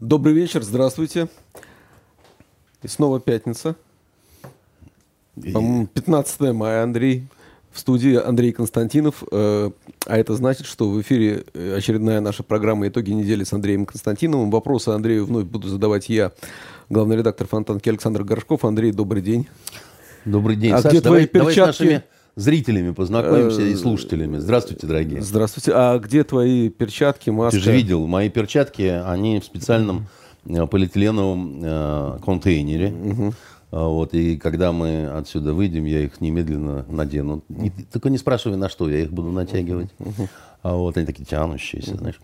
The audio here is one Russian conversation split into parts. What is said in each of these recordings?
Добрый вечер, здравствуйте. И снова пятница. По-моему, 15 мая, Андрей. В студии Андрей Константинов. Э, а это значит, что в эфире э, очередная наша программа «Итоги недели» с Андреем Константиновым. Вопросы Андрею вновь буду задавать я, главный редактор Фонтанки Александр Горшков. Андрей, добрый день. Добрый день. А Саш, где давай, твои давай с перчатки? нашими зрителями познакомимся и Э, слушателями. Здравствуйте, дорогие. Здравствуйте. А где твои перчатки, маска? Ты же видел, мои перчатки, они в специальном э, полиэтиленовом э, контейнере. А Вот, и когда мы отсюда выйдем, я их немедленно надену. Не- только не спрашивай, на что я их буду натягивать. А вот они такие тянущиеся, знаешь.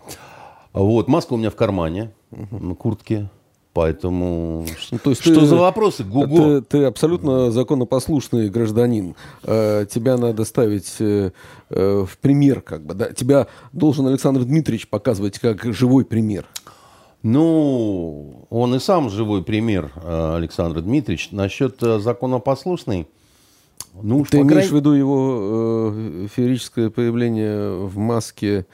А Вот, маска у меня в кармане, на куртке. Поэтому... Ну, то есть что ты- за вопросы? Ты, Гуго. ты абсолютно законопослушный гражданин. Э, тебя надо ставить э, э, в пример, как бы. Да? Тебя должен Александр Дмитриевич показывать как живой пример. Ну, он и сам живой пример, Александр Дмитриевич. Насчет законопослушный, ну Ты имеешь крайней- в виду его э, феерическое появление в маске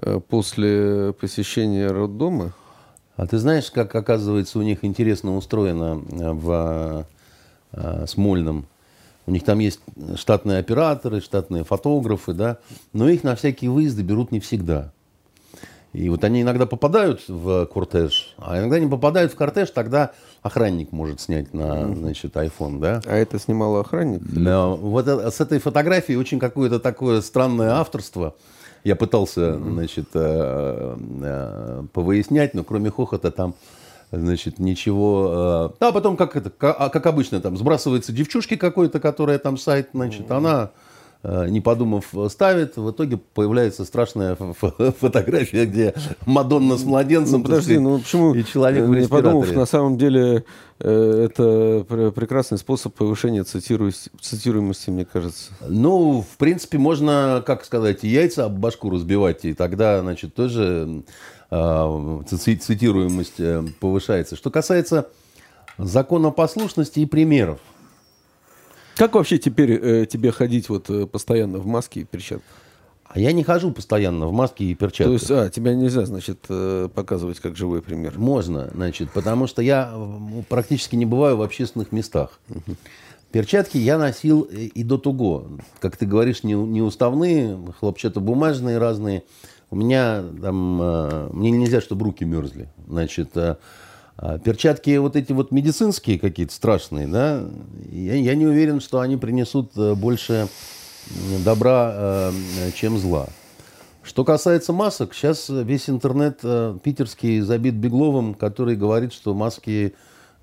э, после посещения роддома? А ты знаешь, как, оказывается, у них интересно устроено э, в э, Смольном? У них там есть штатные операторы, штатные фотографы, да, но их на всякие выезды берут не всегда. И вот они иногда попадают в кортеж, а иногда не попадают в кортеж, тогда охранник может снять на, значит, iPhone, да. А это снимал охранник? Но вот это- с этой фотографией очень какое-то такое странное авторство. Я пытался, значит, э, э, повыяснять, но кроме хохота там, значит, ничего. э, А потом, как это, а как обычно, там сбрасывается девчушки какой-то, которая там сайт, значит, она не подумав, ставит. В итоге появляется страшная фо- фо- фотография, где Мадонна с младенцем. Ну, подожди, ну почему И человек не подумав, на самом деле э, это пр- прекрасный способ повышения цитируемости, цитируемости, мне кажется. Ну, в принципе, можно, как сказать, яйца об башку разбивать, и тогда, значит, тоже э, ци- цитируемость э, повышается. Что касается законопослушности и примеров. Как вообще теперь э, тебе ходить вот э, постоянно в маске и перчатках? А я не хожу постоянно в маске и перчатках. То есть, а, тебя нельзя, значит, э, показывать как живой пример. Можно, значит, потому что я м, практически не бываю в общественных местах. Перчатки я носил и до того. Как ты говоришь, не, не уставные, хлопчатобумажные разные. У меня там, э, мне нельзя, чтобы руки мерзли. Значит, э, а перчатки вот эти вот медицинские какие-то страшные, да, я, я не уверен, что они принесут э, больше добра, э, чем зла. Что касается масок, сейчас весь интернет э, питерский забит Бегловым, который говорит, что маски,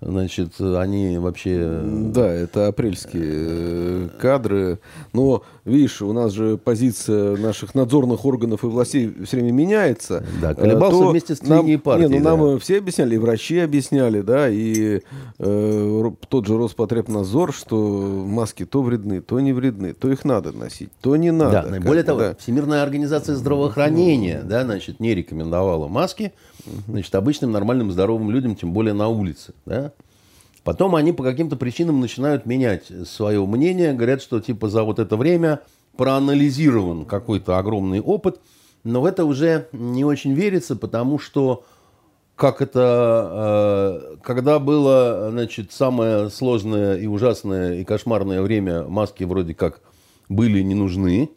значит, они вообще... э, Да, это апрельские э, кадры. Но, видишь, у нас же позиция наших надзорных органов и властей все время меняется. Да, колебался Э, вместе с нам, линией партии, Не, ну нам да. э, все объясняли, и врачи объясняли, да, и э, тот же Роспотребнадзор, что маски то вредны, то не вредны, то их надо носить, то не надо. Да, более того, да. Всемирная организация здравоохранения, да, значит, не рекомендовала маски, значит, обычным нормальным здоровым людям, тем более на улице, да. Потом они по каким-то причинам начинают менять свое мнение, говорят, что типа за вот это время проанализирован какой-то огромный опыт, но в это уже не очень верится, потому что как это, э, когда было, значит, самое сложное и ужасное и кошмарное время, маски вроде как были не нужны,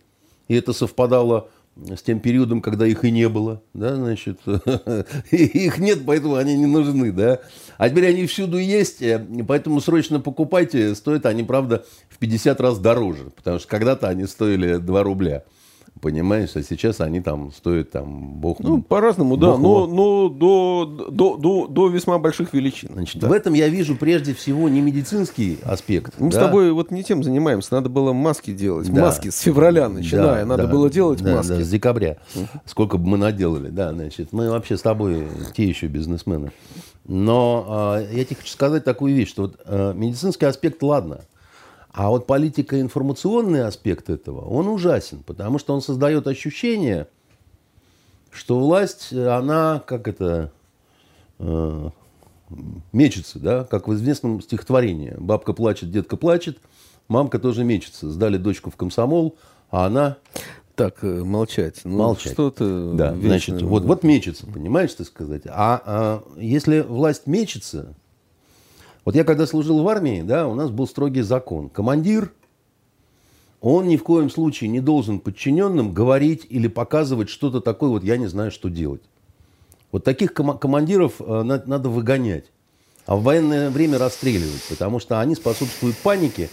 и это совпадало с тем периодом, когда их и не было, да, значит, их нет, поэтому они не нужны, да. А теперь они всюду есть, э, поэтому срочно покупайте, стоят они, правда, в 50 раз дороже, потому что когда-то они стоили 2 рубля, понимаешь, а сейчас они там стоят, там, бог Ну, по-разному, да, Бог но, его. но до, до, до, до весьма больших величин. Значит, Да. в этом я вижу прежде всего не медицинский аспект. Мы с да. тобой вот не тем занимаемся, надо было маски делать. Да. Маски с февраля начиная, Да, надо да, было делать да, маски. да, с декабря. Сколько бы мы наделали, да, значит. Мы вообще с тобой те еще бизнесмены. Но а, я тебе хочу сказать такую вещь, что вот, а, медицинский аспект, ладно. А вот политико-информационный аспект этого, он ужасен, потому что он создает ощущение, что власть, она, как это, э, мечется, да, как в известном стихотворении. Бабка плачет, детка плачет, мамка тоже мечется. Сдали дочку в комсомол, а она так э, молчать? Ну, Молчать. Что-то Да, вечно- значит, вот, вот мечется, понимаешь, так сказать. А, а если власть мечется, вот я когда служил в армии, да, у нас был строгий закон. Командир, он ни в коем случае не должен подчиненным говорить или показывать что-то такое, вот я не знаю, что делать. Вот таких кома- командиров э, на- надо выгонять, а в военное время расстреливать, потому что они способствуют панике,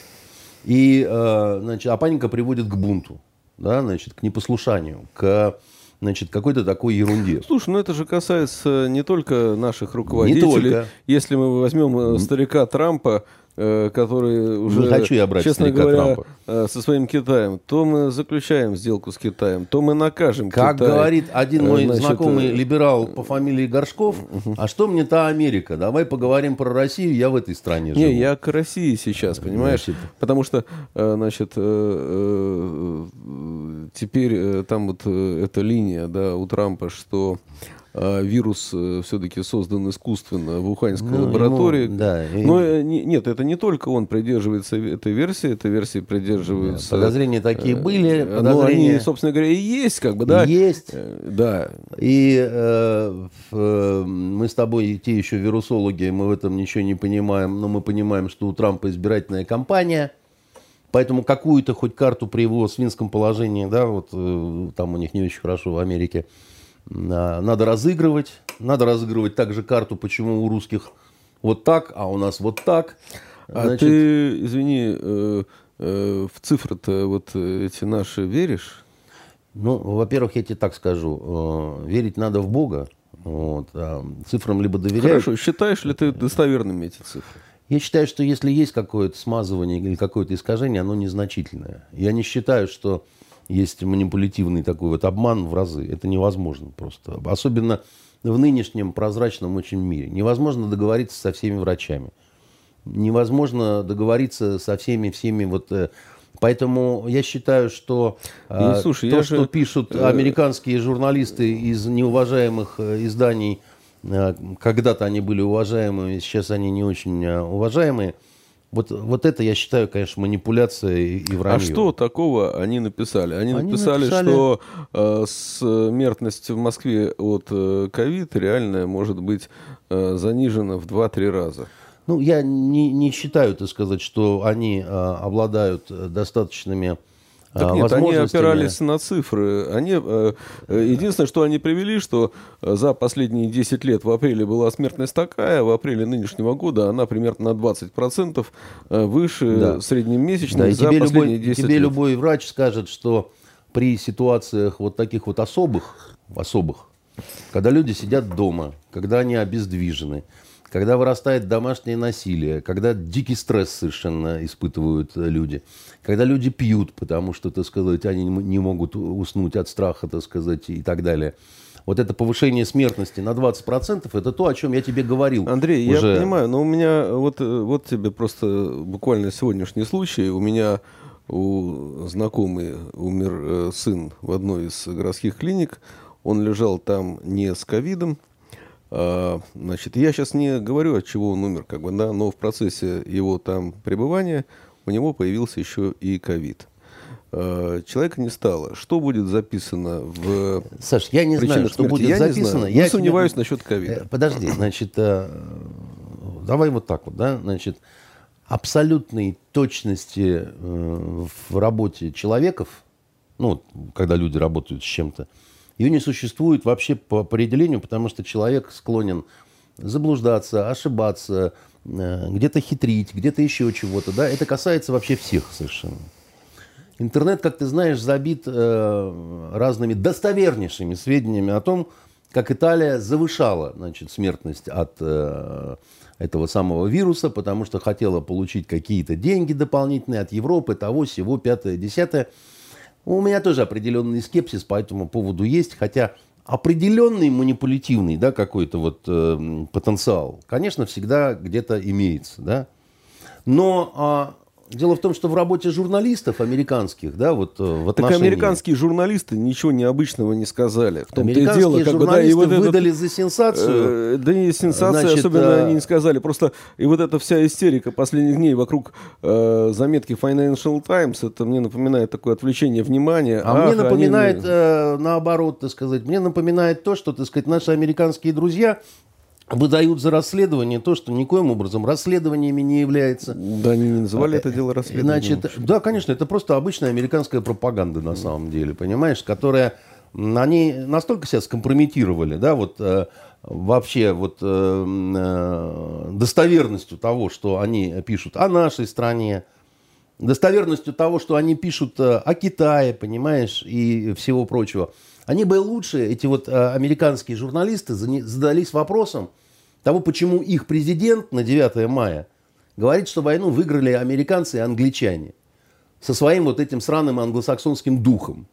и, э, значит, а паника приводит к бунту, да, значит, к непослушанию, к значит, какой-то такой ерунде. Слушай, ну это же касается не только наших руководителей. только. Если мы возьмем э, старика Трампа, который уже, хочу я брать честно говоря, Трампа. э, со своим Китаем, то мы заключаем сделку с Китаем, то мы накажем Как Китай. говорит один Э, мой значит, знакомый э, либерал по фамилии Горшков, а что мне та Америка? Давай поговорим про Россию, я в этой стране живу. Не, я к России сейчас, понимаешь? Значит. Потому что, э, значит, э, э, э, теперь э, там вот э, эта линия, да, у Трампа, что э, вирус все-таки создан искусственно в Уханьской Ну, лаборатории. ему, да, и- Но э, не- нет, это не только он придерживается этой версии, этой версии придерживаются... Подозрения такие были, э, Ну, подозрения они, собственно говоря, и есть, как бы, да? есть. Э, Да. И э, э, мы с тобой, те еще вирусологи, мы в этом ничего не понимаем, но мы понимаем, что у Трампа избирательная кампания, поэтому какую-то хоть карту при его свинском положении, да, вот э, там у них не очень хорошо в Америке, надо разыгрывать. Надо разыгрывать также карту, почему у русских вот так, а у нас вот так. А Значит, ты, извини, э, э, в цифры-то вот эти наши веришь? Ну, во-первых, я тебе так скажу. э, верить надо в Бога. Вот, а цифрам либо доверяешь. Хорошо, считаешь ли ты достоверными эти цифры? Я считаю, что если есть какое-то смазывание или какое-то искажение, оно незначительное. Я не считаю, что есть манипулятивный такой вот обман в разы. Это невозможно просто. Особенно в нынешнем прозрачном очень мире. Невозможно договориться со всеми врачами. Невозможно договориться со всеми, всеми вот... э, Поэтому я считаю, что э, Не, слушай, то, что же, пишут э, американские журналисты из неуважаемых э, изданий, э, когда-то они были уважаемыми, сейчас они не очень э, уважаемые, вот, вот это я считаю, конечно, манипуляцией и вранье. А что такого они написали? Они, Они написали, написали- что э, смертность в Москве от э, ковид реальная может быть э, занижена в 2-3 раза. Ну, я не, не считаю, так сказать, что они э, обладают э, достаточными э, Так нет, они опирались на цифры. Они, э, э, единственное, что они привели, что за последние 10 лет в апреле была смертность такая, в апреле нынешнего года она примерно на 20% э, выше Да. среднемесячной Да, за тебе, последние любой, 10 тебе лет. любой врач скажет, что при ситуациях вот таких вот особых, особых, когда люди сидят дома, когда они обездвижены, когда вырастает домашнее насилие, когда дикий стресс совершенно испытывают э, люди, когда люди пьют, потому что, так сказать, они не могут уснуть от страха, так сказать, и так далее. Вот это повышение смертности на 20% это то, о чем я тебе говорил. Андрей, уже. я понимаю, но у меня вот, э, вот тебе просто буквально сегодняшний случай. У меня у знакомый умер э, сын в одной из городских клиник. Он лежал там не с ковидом. А, значит, я сейчас не говорю, от чего он умер, как бы, да, но в процессе его там пребывания у него появился еще и ковид. А, Человека не стало. Что будет записано в Саш, я не знаю, причинах что смерти? будет я не записано. знаю. Я Не сомневаюсь насчет ковида. Э, Подожди, значит, э, давай вот так вот, да, значит, абсолютной точности э, в работе человеков, ну, когда люди работают с чем-то, ее не существует вообще по определению, потому что человек склонен заблуждаться, ошибаться, э, где-то хитрить, где-то еще чего-то, да, это касается вообще всех совершенно. Интернет, как ты знаешь, забит э, разными достовернейшими сведениями о том, как Италия завышала значит, смертность от э, этого самого вируса, потому что хотела получить какие-то деньги дополнительные от Европы, того, всего, пятое, десятое. У меня тоже определенный скепсис по этому поводу есть, хотя определенный манипулятивный да, какой-то вот э, потенциал, конечно, всегда где-то имеется. Да? Но а, дело в том, что в работе журналистов американских, да, вот э, в Так отношении... американские журналисты ничего необычного не сказали. В том-то и дело, как бы, да, и вот этот, выдали за сенсацию. э, да не сенсация, Значит, особенно э, они не сказали. Просто и вот эта вся истерика последних дней вокруг э, заметки Financial Times, это мне напоминает такое отвлечение внимания. А мне Ах, напоминает, они- э, наоборот, так сказать, мне напоминает то, что, так сказать, наши американские друзья выдают за расследование то, что никоим образом расследованиями не является. Да, они не называли это дело расследованием. Значит, да, конечно, это просто обычная американская пропаганда на самом деле, понимаешь, которая они настолько себя скомпрометировали, да, вот э, вообще вот э, э, достоверностью того, что они пишут о нашей стране, достоверностью того, что они пишут э, о Китае, понимаешь, и всего прочего. Они бы лучше, эти вот э, американские журналисты, задались вопросом того, почему их президент на 9 мая говорит, что войну выиграли американцы и англичане со своим вот этим сраным англосаксонским духом.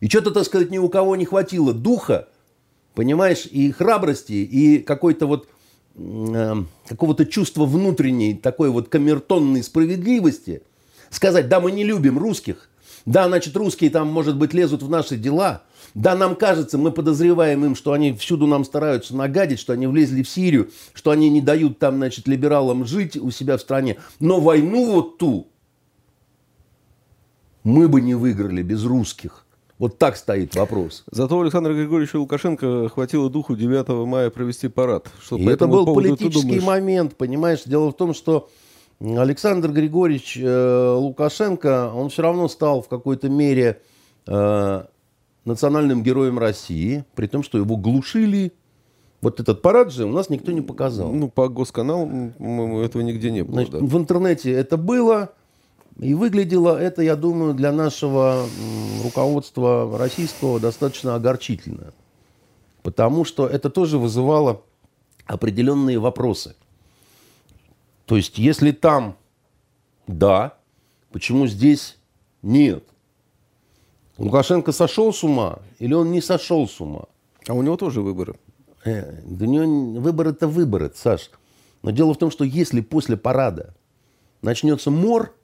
И что-то, так сказать, ни у кого не хватило духа, понимаешь, и храбрости, и какой-то вот э, какого-то чувства внутренней, такой вот камертонной справедливости, сказать, да, мы не любим русских, да, значит, русские там, может быть, лезут в наши дела, да, нам кажется, мы подозреваем им, что они всюду нам стараются нагадить, что они влезли в Сирию, что они не дают там, значит, либералам жить у себя в стране, но войну вот ту мы бы не выиграли без русских. Вот так стоит вопрос. Зато у Александра Григорьевича Лукашенко хватило духу 9 мая провести парад. Что И это был политический момент, понимаешь? Дело в том, что Александр Григорьевич э, Лукашенко, он все равно стал в какой-то мере э, национальным героем России, при том, что его глушили. Вот этот парад же у нас никто не показал. Ну, по госканалу этого нигде не было. Значит, да. В интернете это было, и выглядело это, я думаю, для нашего руководства российского достаточно огорчительно. Потому что это тоже вызывало определенные вопросы. То есть, если там да, почему здесь нет? Лукашенко сошел с ума или он не сошел с ума? А у него тоже выборы. Э, Да него выбор это выборы, Саш. Но дело в том, что если после парада начнется мор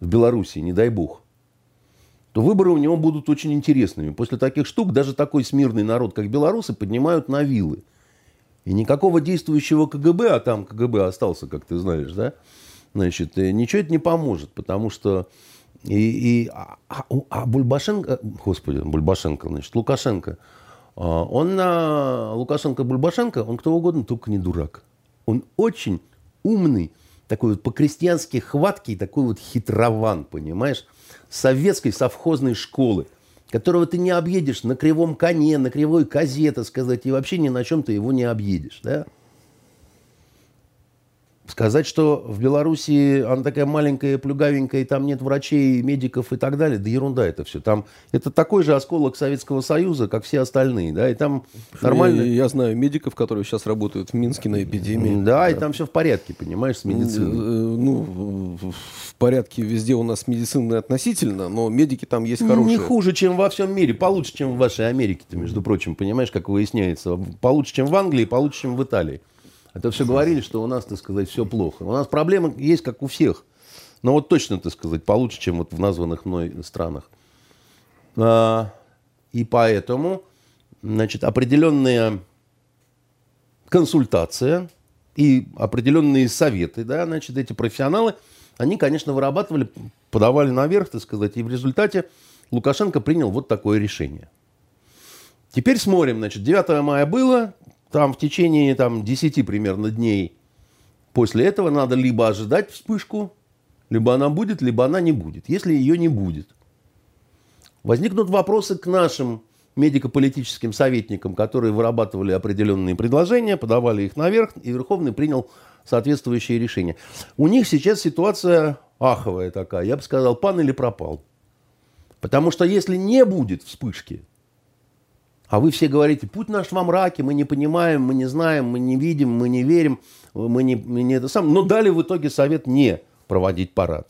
в Беларуси, не дай бог, то выборы у него будут очень интересными. После таких штук даже такой смирный народ, как белорусы, поднимают на вилы. И никакого действующего КГБ, а там КГБ остался, как ты знаешь, да, значит, э, ничего это не поможет, потому что и, и, а, а- а Бульбашенко, господи, Бульбашенко, значит, Лукашенко, а, он на Лукашенко Бульбашенко, он кто угодно, только не дурак. Он очень умный, такой вот по-крестьянски хваткий, такой вот хитрован, понимаешь, советской совхозной школы, которого ты не объедешь на кривом коне, на кривой козе, так сказать, и вообще ни на чем ты его не объедешь, да? Сказать, что в Белоруссии она такая маленькая, плюгавенькая, и там нет врачей, медиков и так далее, да ерунда это все. Там это такой же осколок Советского Союза, как все остальные, да, и там нормально. Я, я знаю медиков, которые сейчас работают в Минске на эпидемии. Да, и там все в порядке, понимаешь, с Э, медициной. Ну, в порядке везде у нас медицина относительно, но медики там есть Не хорошие. хуже, чем во всем мире. Получше, чем в вашей Америке-то, между прочим, понимаешь, как выясняется. Получше, чем в Англии, получше, чем в Италии. Это все говорили, что у нас, так сказать, все плохо. У нас проблемы есть, как у всех. Но вот точно, так сказать, получше, чем вот в названных мной странах. А, И поэтому, значит, определенная консультация и определенные советы, да, значит, эти профессионалы, они, конечно, вырабатывали, подавали наверх, так сказать, и в результате Лукашенко принял вот такое решение. Теперь смотрим, значит, 9 мая было, там в течение там, 10 примерно дней после этого надо либо ожидать вспышку, либо она будет, либо она не будет. Если ее не будет, возникнут вопросы к нашим медико-политическим советникам, которые вырабатывали определенные предложения, подавали их наверх, и Верховный принял соответствующее решение. У них сейчас ситуация аховая такая. Я бы сказал, пан или пропал. Потому что если не будет вспышки, а вы все говорите, путь наш во мраке, мы не понимаем, мы не знаем, мы не видим, мы не верим, мы не, мы не это сам. Но дали в итоге совет не проводить парад.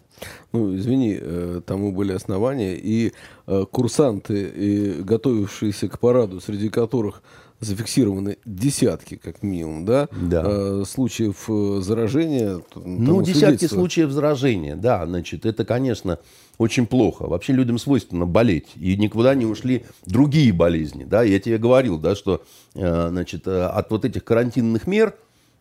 Ну, извини, э, тому были основания. И э, курсанты, и готовившиеся к параду, среди которых зафиксированы десятки, как минимум, да, Да. э, случаев э, заражения. Ну, десятки случаев заражения, да, значит, это, конечно, очень плохо. Вообще людям свойственно болеть, и никуда не ушли другие болезни, да. Я тебе говорил, да, что, э, значит, э, от вот этих карантинных мер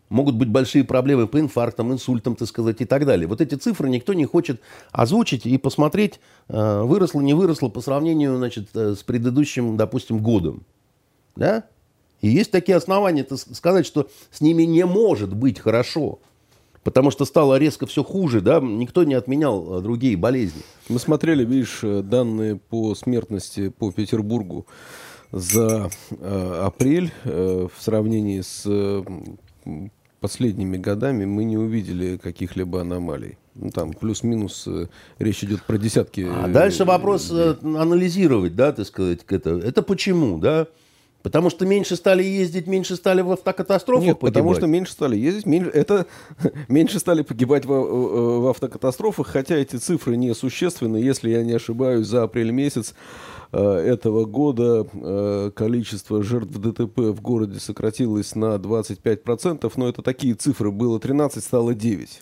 могут быть большие проблемы по инфарктам, инсультам, так сказать, и так далее. Вот эти цифры никто не хочет озвучить и посмотреть, выросло, не выросло по сравнению, значит, с предыдущим, допустим, годом, да. И есть такие основания сказать, что с ними не может быть хорошо. Потому что стало резко все хуже, да, никто не отменял э, другие болезни. Мы смотрели, видишь, э, данные по смертности по Петербургу за э, апрель э, в сравнении с э, последними годами мы не увидели каких-либо аномалий. Ну, там плюс-минус э, речь идет про десятки. А э, дальше вопрос э, анализировать, да, так сказать, это. Это почему, да? Потому что меньше стали ездить, меньше стали в автокатастрофах Нет, потому погибать? что меньше стали ездить, меньше, это меньше стали погибать в, в- в автокатастрофах, хотя эти цифры несущественны. Если я не ошибаюсь, за апрель месяц э, этого года э, количество жертв ДТП в городе сократилось на 25%, но это такие цифры. Было 13, стало 9.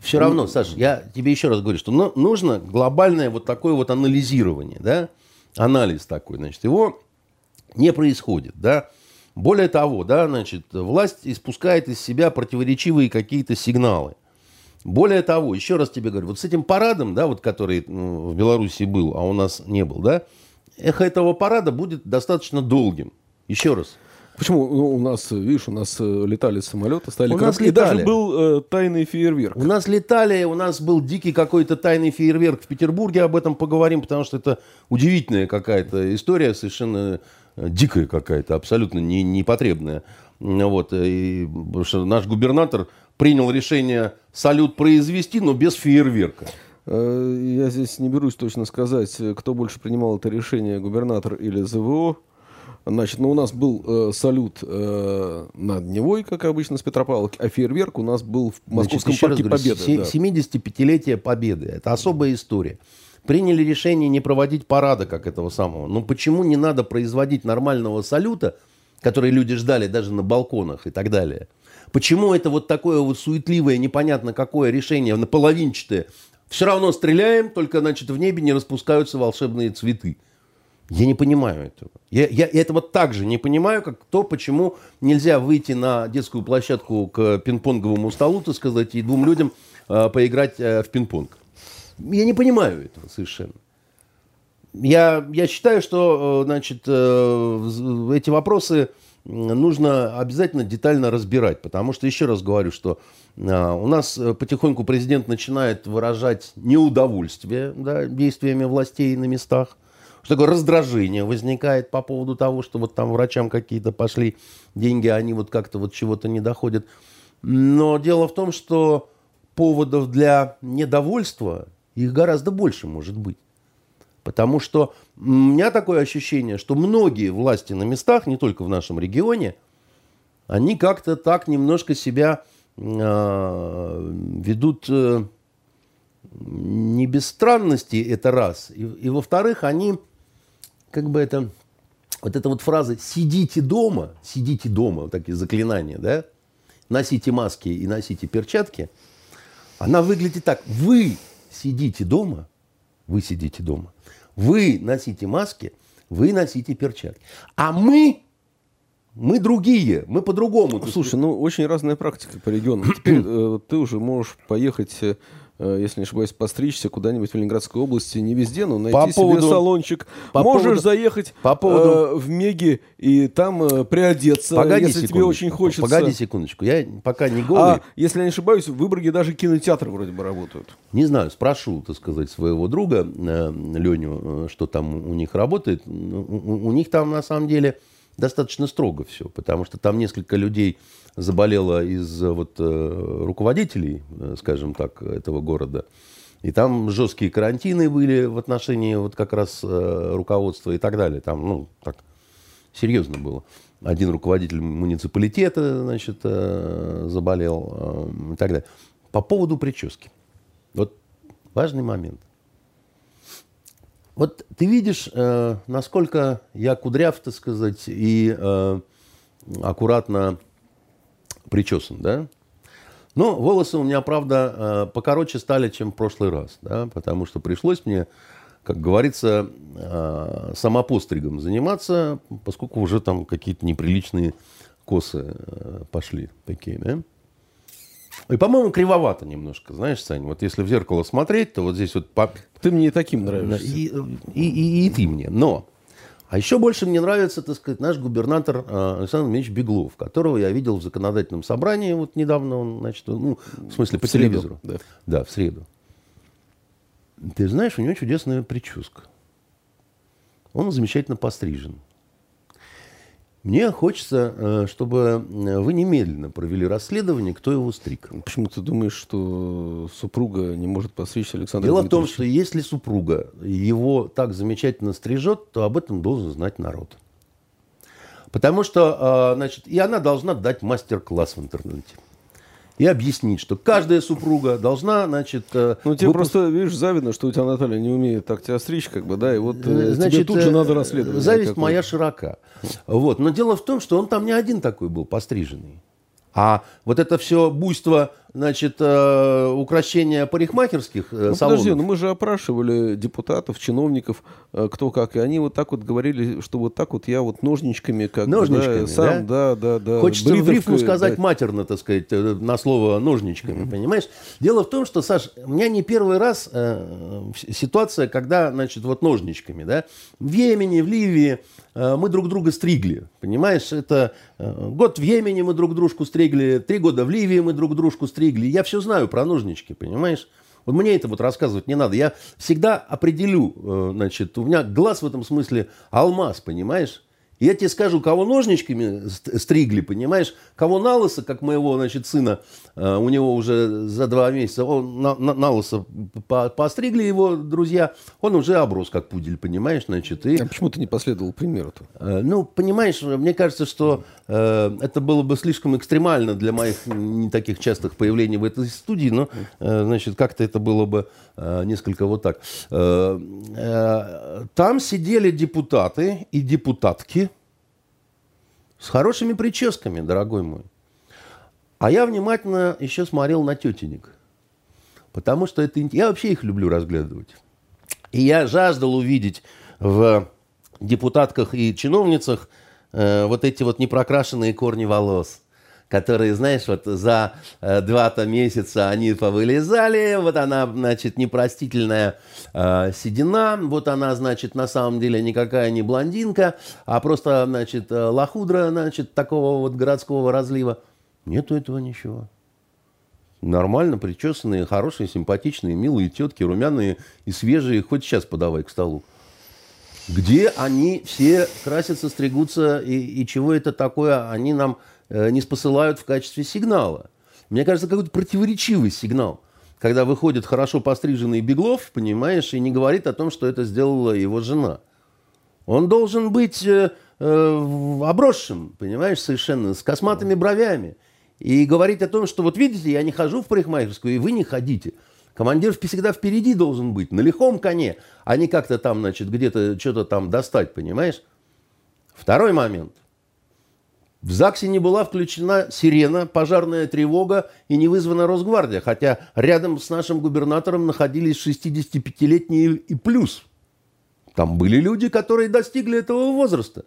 Все равно, Саш, я тебе еще раз говорю, что ну, нужно глобальное вот такое вот анализирование, да, анализ такой, значит, его не происходит, да. Более того, да, значит, власть испускает из себя противоречивые какие-то сигналы. Более того, еще раз тебе говорю, вот с этим парадом, да, вот который в Беларуси был, а у нас не был, да, эхо этого парада будет достаточно долгим. Еще раз. Почему Ну, у нас, видишь, у нас э, летали самолеты, стали У нас корабли, и даже летали. был э, тайный фейерверк. У нас летали, у нас был дикий какой-то тайный фейерверк в Петербурге, об этом поговорим, потому что это удивительная какая-то история, совершенно э, дикая какая-то, абсолютно не, непотребная. Вот, и, потому что наш губернатор принял решение салют произвести, но без фейерверка. Э, Я здесь не берусь точно сказать, э, кто больше принимал это решение, губернатор или ЗВО. Значит, ну, у нас был э, салют э, над Невой, как обычно, с Петропавловки, а фейерверк у нас был в Московском Значит, парке говорю, Победы. да. 75-летие Победы. Это особая история. Приняли решение не проводить парада, как этого самого. Но почему не надо производить нормального салюта, который люди ждали даже на балконах и так далее? Почему это вот такое вот суетливое, непонятно какое решение, наполовинчатое? Все равно стреляем, только, значит, в небе не распускаются волшебные цветы. Я не понимаю этого. Я, я этого также не понимаю, как то, почему нельзя выйти на детскую площадку к пинг-понговому столу, так сказать, и двум людям э, поиграть э, в пинг-понг. Я не понимаю этого совершенно. Я, я считаю, что э, значит, э, эти вопросы нужно обязательно детально разбирать, потому что, еще раз говорю, что э, у нас э, потихоньку президент начинает выражать неудовольствие да, действиями властей на местах, что такое раздражение возникает по поводу того, что вот там врачам какие-то пошли деньги, а они вот как-то вот чего-то не доходят. Но дело в том, что поводов для недовольства их гораздо больше может быть. Потому что у меня такое ощущение, что многие власти на местах, не только в нашем регионе, они как-то так немножко себя э, ведут э, не без странности, это раз. И, и во-вторых, они, как бы это, вот эта вот фраза «сидите дома», «сидите дома», вот такие заклинания, да, носите маски и носите перчатки, она выглядит так. Вы сидите дома, вы сидите дома, вы носите маски, вы носите перчатки. А мы, мы другие, мы по-другому. Слушай, ну очень разная практика по регионам. Теперь э, ты уже можешь поехать, э, если не ошибаюсь, постричься куда-нибудь в Ленинградской области, не везде, но найти По себе поводу- салончик. по Можешь поводу- заехать по поводу- э, в Меги и там э, приодеться, Погоди если тебе очень хочется. Погоди секундочку, я пока не голый. А, если я не ошибаюсь, в Выборге даже кинотеатры вроде бы работают. Не знаю, спрошу, так сказать, своего друга э, Леню, э, что там у них работает. Ну, У, у них там на самом деле достаточно строго все, потому что там несколько людей заболело из э, вот, э, руководителей, э, скажем так, этого города. И там жесткие карантины были в отношении вот как раз руководства и так далее. Там, ну, так, серьезно было. Один руководитель муниципалитета, значит, заболел и так далее. По поводу прически. Вот важный момент. Вот ты видишь, насколько я кудряв, так сказать, и аккуратно причесан, да? Но волосы у меня, правда, э, покороче стали, чем в прошлый раз, да, потому что пришлось мне, как говорится, э, самопостригом заниматься, поскольку уже там какие-то неприличные косы э, пошли такие, да? И, по-моему, кривовато немножко, знаешь, Сань, вот если в зеркало смотреть, то вот здесь вот... Ты мне и таким нравишься. И, и, и, и ты мне. Но, а еще больше мне нравится, так сказать, наш губернатор э, Александр Ильич Беглов, которого я видел в законодательном собрании вот недавно, он, значит, ну, в смысле, по в телевизору. да. да, в среду. Ты знаешь, у него чудесная прическа. Он замечательно пострижен. Мне хочется, э, чтобы э, вы немедленно провели расследование, кто его стриг. Почему ты думаешь, что супруга не может постричь Александра Дело в том, что если супруга его так замечательно стрижет, то об этом должен знать народ. Потому что, э, значит, и она должна дать мастер-класс в интернете и объяснить, что каждая супруга должна, значит... Э, ну, тебе выпуск... просто, видишь, завидно, что у тебя Наталья не умеет так тебя стричь, как бы, да, и вот э, значит, тебе тут же надо расследовать. Зависть моя широка. Вот. Но дело в том, что он там не один такой был постриженный. А вот это все буйство, значит, э, украшения парикмахерских э, ну, салонов... Подожди, ну мы же опрашивали депутатов, чиновников, э, кто как, и они вот так вот говорили, что вот так вот я вот ножничками как ножничками, да, сам, да, да, да. Хочется в рифму сказать да. матерно, так сказать, на слово ножничками, mm-hmm. понимаешь? Дело в том, что, Саш, у меня не первый раз э, ситуация, когда, значит, вот ножничками, да, в Йемене, в Ливии, Э, мы друг друга стригли. Понимаешь, это э, год в Йемене мы друг дружку стригли, три года в Ливии мы друг дружку стригли. Я все знаю про ножнички, понимаешь? Вот мне это вот рассказывать не надо. Я всегда определю, э, значит, у меня глаз в этом смысле алмаз, понимаешь? Я тебе скажу, кого ножничками стригли, понимаешь, кого на лысо, как моего, значит, сына, э, у него уже за два месяца, он на, на, на лысо по, постригли его друзья, он уже оброс, как пудель, понимаешь, значит. И, а почему ты не последовал примеру-то? Э, ну, понимаешь, мне кажется, что э, это было бы слишком экстремально для моих не таких частых появлений в этой студии, но, э, значит, как-то это было бы э, несколько вот так. Э, э, там сидели депутаты и депутатки, с хорошими прическами, дорогой мой. А я внимательно еще смотрел на тетенек. Потому что это... Я вообще их люблю разглядывать. И я жаждал увидеть в депутатках и чиновницах э, вот эти вот непрокрашенные корни волос которые, знаешь, вот за э, два-то месяца они повылезали, вот она, значит, непростительная э, седина, вот она, значит, на самом деле никакая не блондинка, а просто, значит, э, лохудра, значит, такого вот городского разлива. Нету этого ничего. Нормально причесанные, хорошие, симпатичные, милые тетки, румяные и свежие, хоть сейчас подавай к столу. Где они все красятся, стригутся, и, и чего это такое, они нам не спосылают в качестве сигнала. Мне кажется, какой-то противоречивый сигнал. Когда выходит хорошо постриженный Беглов, понимаешь, и не говорит о том, что это сделала его жена. Он должен быть э, э, обросшим, понимаешь, совершенно, с косматыми бровями. И говорить о том, что вот видите, я не хожу в парикмахерскую, и вы не ходите. Командир всегда впереди должен быть, на лихом коне, а не как-то там, значит, где-то что-то там достать, понимаешь? Второй момент – в ЗАГСе не была включена сирена, пожарная тревога и не вызвана Росгвардия, хотя рядом с нашим губернатором находились 65-летние и плюс. Там были люди, которые достигли этого возраста.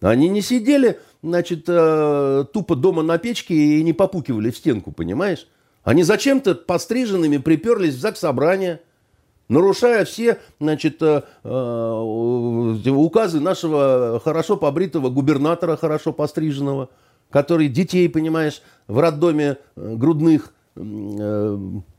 Они не сидели, значит, э, тупо дома на печке и не попукивали в стенку, понимаешь? Они зачем-то постриженными приперлись в ЗАГС собрания – нарушая все значит, э, э, указы нашего хорошо побритого губернатора, хорошо постриженного, который детей, понимаешь, в роддоме э, грудных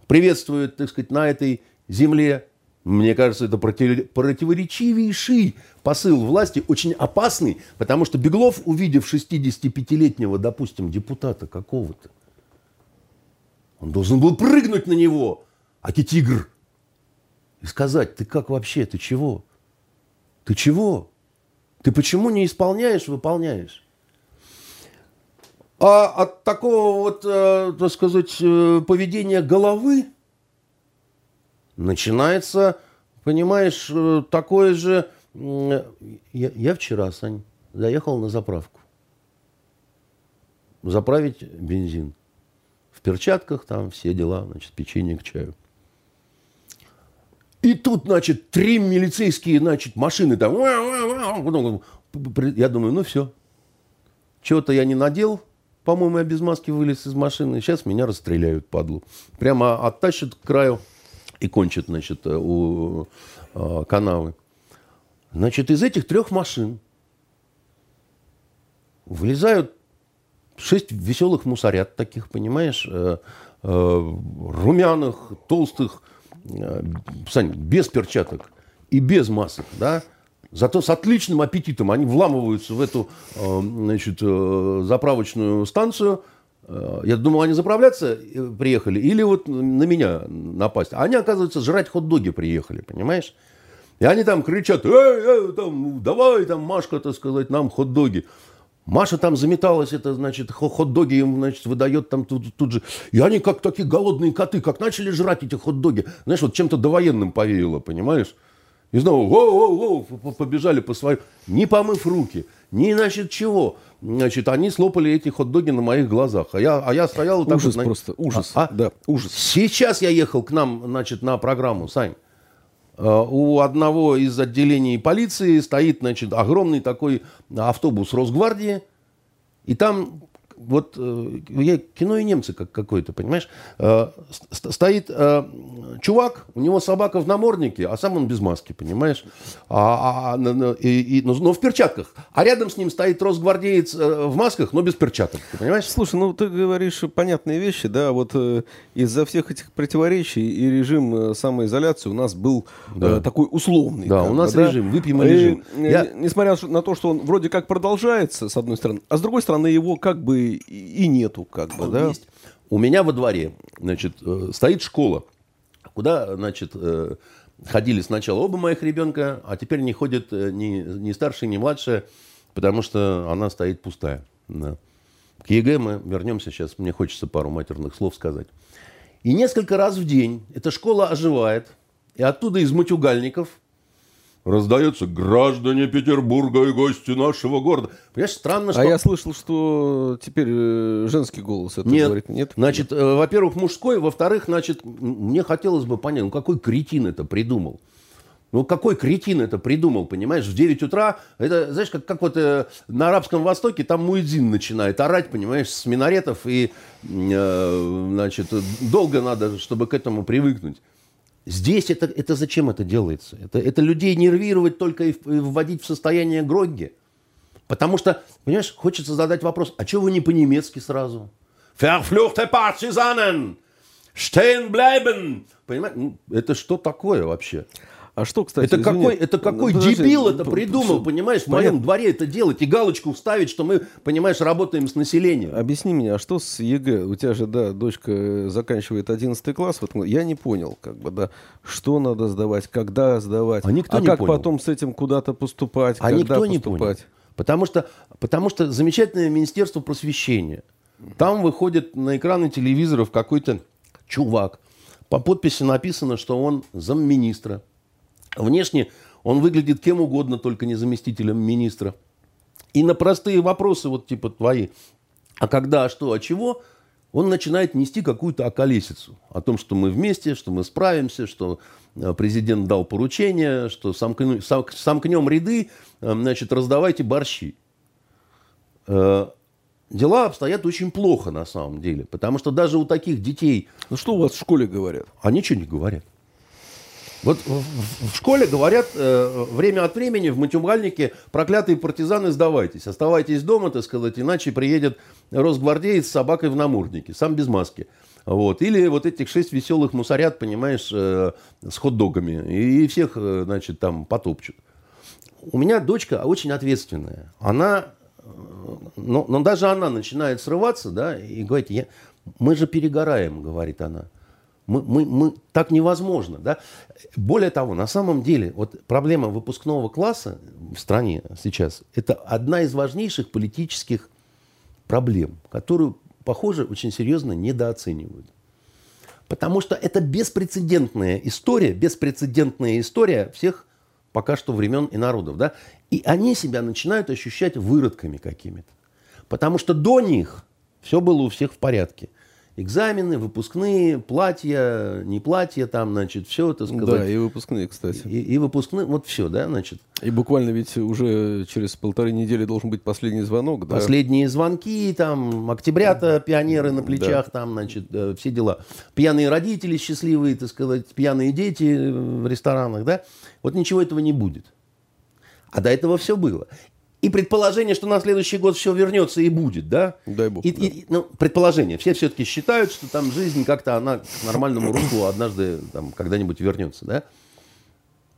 приветствует, так сказать, на этой земле. Мне кажется, это противоречивейший посыл власти, очень опасный, потому что Беглов, увидев 65-летнего, допустим, депутата какого-то, он должен был прыгнуть на него, а тигр – и сказать, ты как вообще, ты чего? Ты чего? Ты почему не исполняешь, выполняешь? А от такого вот, э, так сказать, э, поведения головы начинается понимаешь, э, такое же... Я, я вчера, Сань, заехал на заправку. Заправить бензин. В перчатках там все дела, значит, печенье к чаю. И тут, значит, три милицейские, значит, машины там. Я думаю, ну все. Чего-то я не надел. По-моему, я без маски вылез из машины. Сейчас меня расстреляют, падлу. Прямо оттащат к краю и кончат, значит, у э, канавы. Значит, из этих трех машин вылезают шесть веселых мусорят таких, понимаешь, э, э, румяных, толстых, Э, Сань, без перчаток и без масок, да, зато с отличным аппетитом они вламываются в эту э, значит, э, заправочную станцию. Я думал, они заправляться приехали или вот на меня напасть. А они, оказывается, жрать хот-доги приехали, понимаешь? И они там кричат, эй, эй, там, давай, там, Машка, так сказать, нам хот-доги. Маша там заметалась, это, значит, хот-доги им, значит, выдает там тут, тут же. И они как такие голодные коты, как начали жрать эти хот-доги. Знаешь, вот чем-то довоенным повеяло, понимаешь? И снова воу-воу-воу, побежали по своим, не помыв руки, не, значит, чего. Значит, они слопали эти хот-доги на моих глазах. А я, а я стоял... Ужас вот, просто, ужас. А, а? Да, ужас. Сейчас я ехал к нам, значит, на программу, Сань. Э, у одного из отделений полиции стоит, значит, огромный такой автобус Росгвардии, и там вот э, я кино и немцы как какое-то, понимаешь? Э, стоит э, чувак, у него собака в наморднике, а сам он без маски, понимаешь? А, а, и, и, но, но в перчатках. А рядом с ним стоит росгвардеец в масках, но без перчаток, ты понимаешь? Слушай, ну ты говоришь понятные вещи, да, вот из-за всех этих противоречий и режим самоизоляции у нас был да. такой условный. Да, у нас бы, режим, да? выпьем и режим. И, Я... Несмотря на то, что он вроде как продолжается, с одной стороны, а с другой стороны его как бы и нету, как бы, да? Есть. У меня во дворе, значит, э, стоит школа, куда, значит, э, ходили сначала оба моих ребенка, а теперь не ходят э, ни, ни старшая, ни младшая, потому что она стоит пустая. Да. К ЕГЭ мы вернемся сейчас, мне хочется пару матерных слов сказать. И несколько раз в день эта школа оживает, и оттуда из матюгальников – раздается «Граждане Петербурга и гости нашего города». Понимаешь, странно, а что... А я слышал, что теперь э, женский голос это Нет. говорит. Нет? Значит, э, во-первых, мужской, во-вторых, значит, мне хотелось бы понять, ну какой кретин это придумал? Ну, какой кретин это придумал, понимаешь, в 9 утра, это, знаешь, как, как вот э, на Арабском Востоке, там Муэдзин начинает орать, понимаешь, с минаретов, и, э, значит, долго надо, чтобы к этому привыкнуть. Здесь это, это зачем это делается? Это, это людей нервировать только и вводить в состояние грогги. Потому что, понимаешь, хочется задать вопрос, а что вы не по-немецки сразу? Verfluchte Partisanen! Stehen bleiben! Понимаете, ну, это что такое вообще? А что, кстати, это извини, какой, это какой подожди, дебил это придумал, все, понимаешь, в моем дворе это делать и галочку вставить, что мы, понимаешь, работаем с населением. Объясни мне, а что с ЕГЭ? У тебя же, да, дочка заканчивает 11 класс, вот я не понял, как бы, да, что надо сдавать, когда сдавать, а, никто а не как понял. потом с этим куда-то поступать, а когда никто поступать? Не понял. Потому что, потому что замечательное Министерство просвещения, там выходит на экраны телевизоров какой-то чувак, по подписи написано, что он замминистра Внешне он выглядит кем угодно, только не заместителем министра. И на простые вопросы, вот типа твои, а когда, а что, а чего, он начинает нести какую-то околесицу. О том, что мы вместе, что мы справимся, что э, президент дал поручение, что сомкнем, сомкнем ряды, э, значит, раздавайте борщи. Э, дела обстоят очень плохо на самом деле, потому что даже у таких детей... Ну что у вас в школе говорят? А ничего не говорят. Вот в школе говорят э, время от времени в матюмальнике проклятые партизаны сдавайтесь, оставайтесь дома, так сказать, иначе приедет росгвардеец с собакой в наморднике, сам без маски. Вот. Или вот этих шесть веселых мусорят, понимаешь, э, с хот-догами. И, и всех, э, значит, там потопчут. У меня дочка очень ответственная. Она, но, но даже она начинает срываться, да, и говорит, я, мы же перегораем, говорит она. Мы, мы, мы, так невозможно. Да? Более того, на самом деле, вот проблема выпускного класса в стране сейчас, это одна из важнейших политических проблем, которую, похоже, очень серьезно недооценивают. Потому что это беспрецедентная история, беспрецедентная история всех пока что времен и народов. Да? И они себя начинают ощущать выродками какими-то. Потому что до них все было у всех в порядке экзамены, выпускные, платья, не платья, там, значит, все это сказать. Да, и выпускные, кстати. И, и выпускные, вот все, да, значит. И буквально ведь уже через полторы недели должен быть последний звонок, да? Последние звонки, там, октября-то пионеры на плечах, да. там, значит, э, все дела. Пьяные родители счастливые, так сказать, пьяные дети в ресторанах, да. Вот ничего этого не будет. А до этого все было. И предположение, что на следующий год все вернется и будет, да? Дай бог. И, да. и, ну, предположение. Все все-таки считают, что там жизнь как-то она к нормальному руслу однажды там когда-нибудь вернется, да?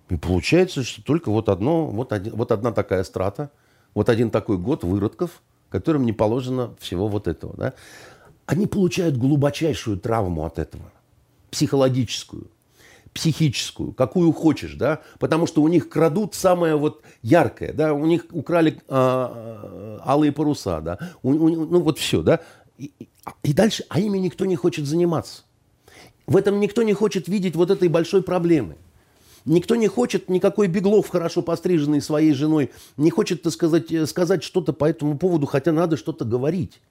И получается, что только вот одно, вот, один, вот одна такая страта, вот один такой год выродков, которым не положено всего вот этого, да? Они получают глубочайшую травму от этого, психологическую психическую, какую хочешь, да, потому что у них крадут самое вот яркое, да, у них украли а, а, алые паруса, да, у, у, ну вот все, да, и, и дальше, а ими никто не хочет заниматься. В этом никто не хочет видеть вот этой большой проблемы. Никто не хочет, никакой Беглов, хорошо постриженный своей женой, не хочет, так сказать, э, сказать что-то по этому поводу, хотя надо что-то говорить.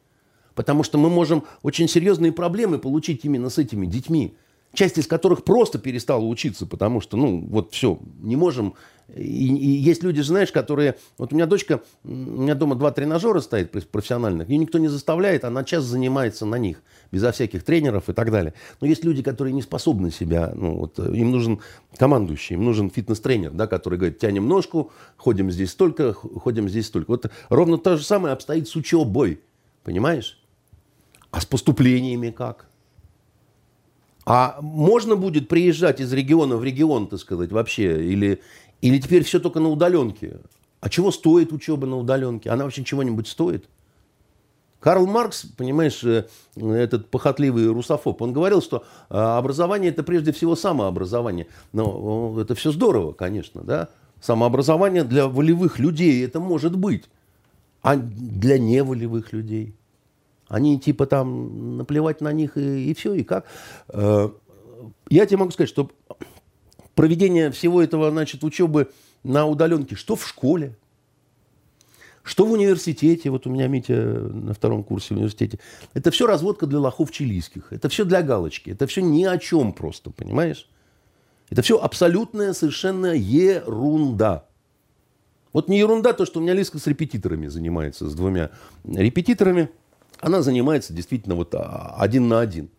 Потому что мы можем очень серьезные проблемы получить именно с этими детьми часть из которых просто перестала учиться, потому что, ну, вот все, не можем. И, и есть люди, знаешь, которые... Вот у меня дочка, у меня дома два тренажера стоит профессиональных, ее никто не заставляет, она час занимается на них, безо всяких тренеров и так далее. Но есть люди, которые не способны себя, ну, вот, им нужен командующий, им нужен фитнес-тренер, да, который говорит, тянем ножку, ходим здесь столько, ходим здесь столько. Вот ровно то же самое обстоит с учебой, понимаешь? А с поступлениями как? А можно будет приезжать из региона в регион, так сказать, вообще? Или, или теперь все только на удаленке? А чего стоит учеба на удаленке? Она вообще чего-нибудь стоит? Карл Маркс, понимаешь, э, этот похотливый русофоб, он говорил, что э, образование это прежде всего самообразование. Но это все здорово, конечно, да? Самообразование для волевых людей это может быть, а для неволевых людей – они типа там наплевать на них и, и все, и как. Э, я тебе могу сказать, что проведение всего этого, значит, учебы на удаленке, что в школе, что в университете, вот у меня Митя на втором курсе в университете, это все разводка для лохов чилийских, это все для галочки, это все ни о чем просто, понимаешь? Это все абсолютная совершенно ерунда. Вот не ерунда то, что у меня Лиска с репетиторами занимается, с двумя репетиторами – она занимается действительно вот а, один на один.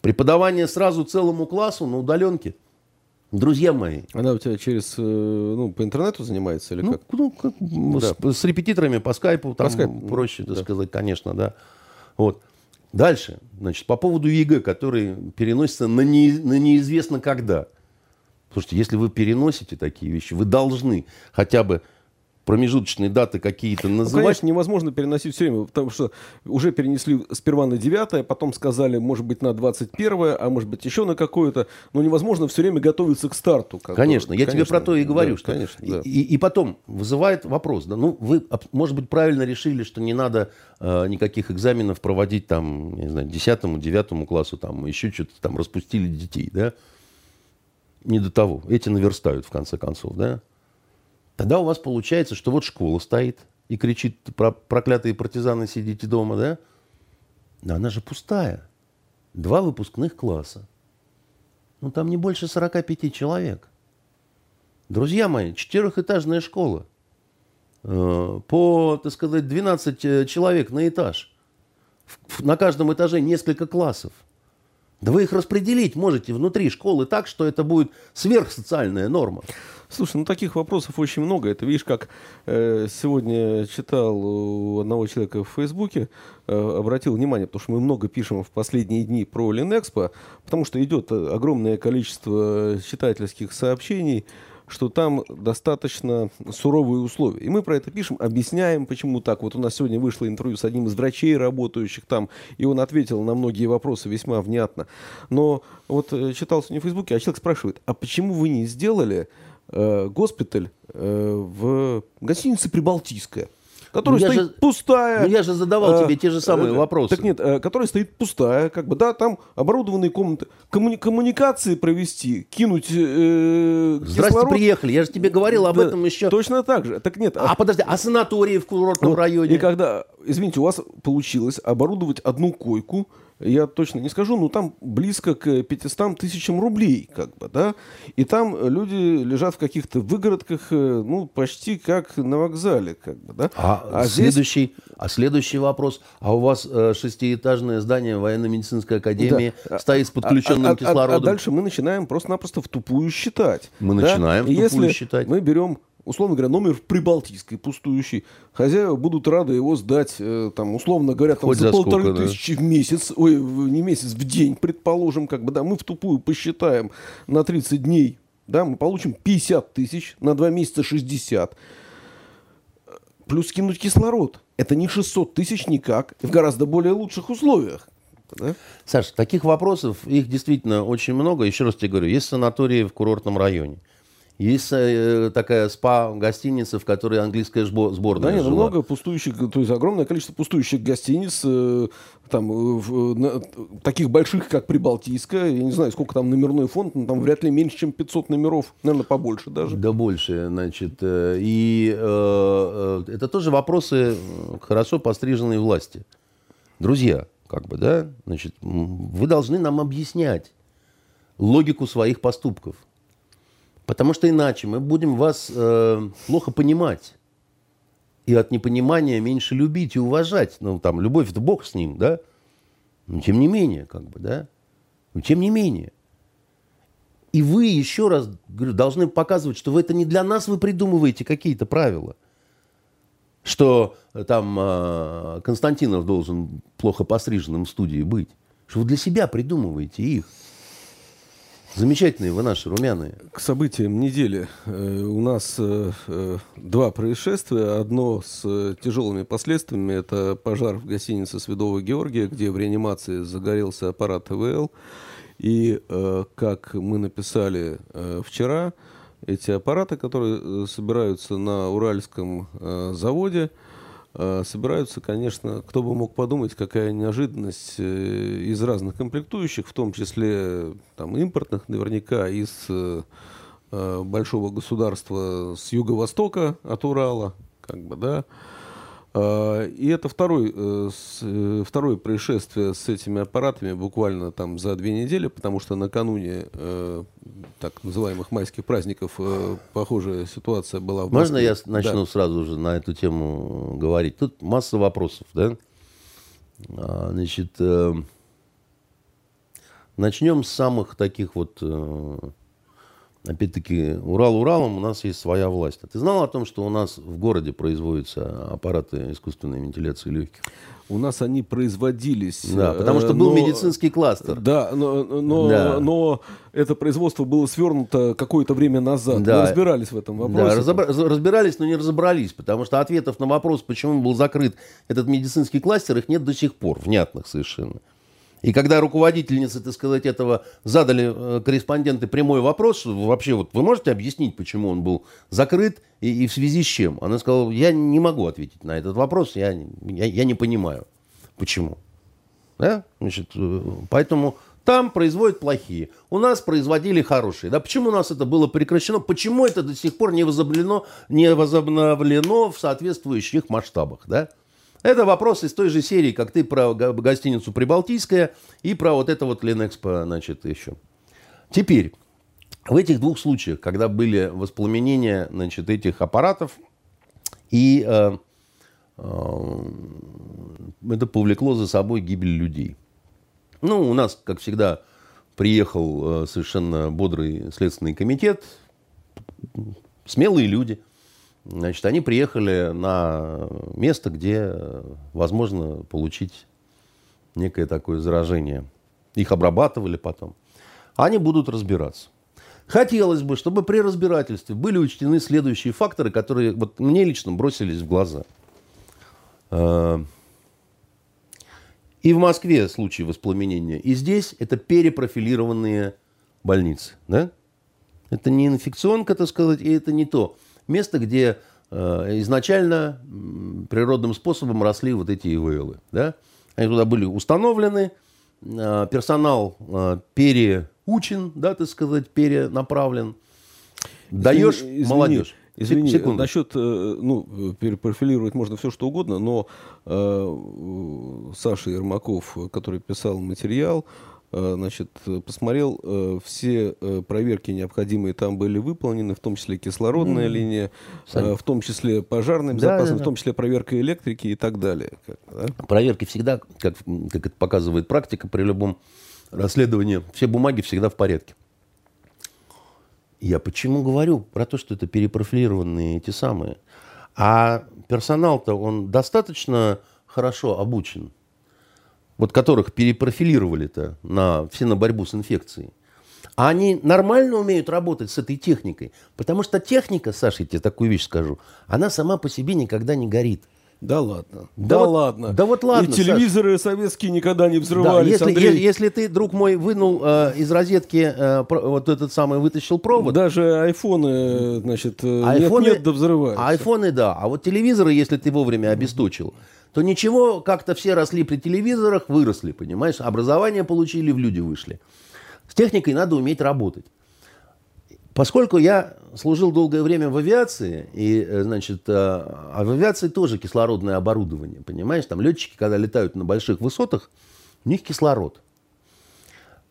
Преподавание сразу целому классу на удаленке. Друзья мои. Она у тебя через, э, ну, по интернету занимается или ну, как? Ну, как да. с, с репетиторами по скайпу, там по скайпу. проще, так да. сказать, конечно, да. Вот. Дальше, значит, по поводу ЕГЭ, который переносится на, не, на неизвестно когда. Слушайте, если вы переносите такие вещи, вы должны хотя бы промежуточные даты какие-то называть. Ну, конечно, невозможно переносить все время, потому что уже перенесли сперва на 9, потом сказали, может быть, на 21, а может быть, еще на какое-то. Но невозможно все время готовиться к старту. Который... Конечно, я конечно, тебе про то и говорю. Да, что... конечно, да. и, и потом вызывает вопрос, да, ну, вы, может быть, правильно решили, что не надо э, никаких экзаменов проводить там, не знаю, 10 9 классу, там, еще что-то там, распустили детей, да? Не до того. Эти наверстают, в конце концов, да? Тогда у вас получается, что вот школа стоит и кричит, про проклятые партизаны, сидите дома, да? Но она же пустая. Два выпускных класса. Ну, там не больше 45 человек. Друзья мои, четырехэтажная школа. Э, по, так сказать, 12 э, человек на этаж. На каждом этаже несколько классов. Да вы их распределить можете внутри школы так, что это будет сверхсоциальная норма. Слушай, ну таких вопросов очень много. Это видишь, как э, сегодня читал у одного человека в Фейсбуке, э, обратил внимание, потому что мы много пишем в последние дни про Линэкспо, потому что идет огромное количество читательских сообщений что там достаточно суровые условия. И мы про это пишем, объясняем, почему так. Вот у нас сегодня вышло интервью с одним из врачей, работающих там, и он ответил на многие вопросы весьма внятно. Но вот э, читался не в Фейсбуке, а человек спрашивает, а почему вы не сделали э, госпиталь э, в гостинице «Прибалтийская»? которая Ну, стоит же- пустая. Ну, я же задавал Э, тебе те же самые э, вопросы. Так нет, э, которая стоит пустая, как бы, да, там оборудованные комнаты. Коммуни- коммуникации провести, кинуть э, Здрасте, кислород. приехали. Я же тебе говорил об Да, этом еще. Точно так же. Так нет, А подожди, а санатории в курортном вот, районе? И когда, извините, у вас получилось оборудовать одну койку, я точно не скажу, но там близко к 500 тысячам рублей, как бы, да, и там люди лежат в каких-то выгородках, э, ну, почти как на вокзале, как бы, да. А, здесь- следующий, а следующий вопрос. А у вас э, шестиэтажное здание военно-медицинской академии Да. стоит с подключенным А- а- а- кислородом? А, дальше мы начинаем просто-напросто в тупую считать. Мы да? начинаем в тупую если считать. мы берем, условно говоря, номер в Прибалтийской пустующий, хозяева будут рады его сдать, э, там, условно говоря, там, Хоть за за полторы сколько, да. тысячи в месяц, ой, не месяц, в день, предположим, как бы, да, мы в тупую посчитаем на 30 дней, да, мы получим 50 тысяч, на 2 месяца 60 плюс кинуть кислород. Это не 600 тысяч никак, в гораздо более лучших условиях. Да? Саш, таких вопросов, их действительно очень много. Еще раз тебе говорю, есть санатории в курортном районе. Есть э, такая спа-гостиница, в которой английская сборная Да нет, жила. много пустующих, то есть огромное количество пустующих гостиниц, э, там, э, в- на- таких больших, как Прибалтийская, я не знаю, сколько там номерной фонд, но там вряд ли меньше, чем 500 номеров, наверное, побольше даже. Да больше, значит. И э, это тоже вопросы хорошо постриженной власти. Друзья, как бы, да, значит, вы должны нам объяснять логику своих поступков. Потому что иначе мы будем вас э, плохо понимать. И от непонимания меньше любить и уважать. Ну, там, любовь-то Бог с ним, да? Но тем не менее, как бы, да? Но тем не менее. И вы еще раз говорю, должны показывать, что вы это не для нас вы придумываете какие-то правила. Что э, там э, Константинов должен плохо постриженным в студии быть. Что вы для себя придумываете их. Замечательные вы наши, румяные. К событиям недели э, у нас э, э, два происшествия. Одно с тяжелыми последствиями. Это пожар в гостинице Святого Георгия, где в реанимации загорелся аппарат ТВЛ. И, как мы написали вчера, эти аппараты, которые собираются на Уральском заводе, собираются, конечно, кто бы мог подумать, какая неожиданность э, из разных комплектующих, в том числе там, импортных, наверняка из э, э, большого государства с юго-востока от Урала, как бы, да. А, И это второй, э, э, второе происшествие с этими аппаратами буквально там за две недели, потому что накануне э, так называемых майских праздников похожая ситуация была в Можно я начну Да. сразу же на эту тему говорить? Тут масса вопросов, да? А, Значит, начнем с самых таких вот, опять-таки, Урал Уралом у нас есть своя власть. А ты знал о том, что у нас в городе производятся аппараты искусственной вентиляции легких? У нас они производились. Да, потому э, что был но- медицинский кластер. Да, но, но, Да. но это производство было свернуто какое-то время назад. Да. Мы разбирались в этом вопросе. Да, разобра- раз- разбирались, но не разобрались, потому что ответов на вопрос, почему был закрыт этот медицинский кластер, их нет до сих пор, внятных совершенно. И когда руководительницы, так сказать, этого задали э, корреспонденты прямой вопрос, вообще вот вы можете объяснить, почему он был закрыт и, и в связи с чем? Она сказала, я не могу ответить на этот вопрос, я, я, я не понимаю, почему. Да? Значит, э, поэтому там производят плохие. У нас производили хорошие. Да? Почему у нас это было прекращено? Почему это до сих пор не возобновлено, не возобновлено в соответствующих масштабах? Да? Это вопрос из той же серии, как ты про го- гостиницу Прибалтийская и про вот это вот Ленэкспо, значит, еще. Теперь, в этих двух случаях, когда были воспламенения, значит, этих аппаратов, и э, э, это повлекло за собой гибель людей. Ну, у нас, как всегда, приехал э, совершенно бодрый следственный комитет, смелые люди. Значит, они приехали на место, где э, возможно получить некое такое заражение. Их обрабатывали потом. Они будут разбираться. Хотелось бы, чтобы при разбирательстве были учтены следующие факторы, которые вот мне лично бросились в глаза. Э, И в Москве случаи воспламенения, и здесь это перепрофилированные больницы. Да? Это не инфекционка, так сказать, и это не то место, где э, изначально природным способом росли вот эти ИВЛы. Да? Они туда были установлены, э, персонал переучен, да, так сказать, перенаправлен. Даешь извини, молодежь. Извини, Секунду. насчет, ну, перепрофилировать можно все, что угодно, но э, Саша Ермаков, который писал материал, Э, значит, посмотрел, э, все э, проверки необходимые там были выполнены, в том числе кислородная mm. линия, Сами. в том числе пожарная безопасность, да, да, да. в том числе проверка электрики и так далее. Да? Проверки всегда, как, как это показывает практика при любом расследовании, все бумаги всегда в порядке. Я почему говорю про то, что это перепрофилированные эти самые? А персонал-то, он достаточно хорошо обучен – вот которых перепрофилировали-то на, все на борьбу с инфекцией, а они нормально умеют работать с этой техникой. Потому что техника, Саша, я тебе такую вещь скажу, она сама по себе никогда не горит. Да ладно. Да, да вот, ладно. Да вот ладно. И телевизоры Саш. советские никогда не взрывались. Да, если, если, если ты, друг мой, вынул э, из розетки э, про, вот этот самый вытащил провод. Даже айфоны, значит, э, айфоны, нет, нет, да взрываются. Айфоны, да. А вот телевизоры, если ты вовремя обесточил, то ничего, как-то все росли при телевизорах, выросли, понимаешь? Образование получили, в люди вышли. С техникой надо уметь работать. Поскольку я служил долгое время в авиации, и, э, значит, э, а в авиации тоже кислородное оборудование, понимаешь? Там летчики, когда летают на больших высотах, у них кислород.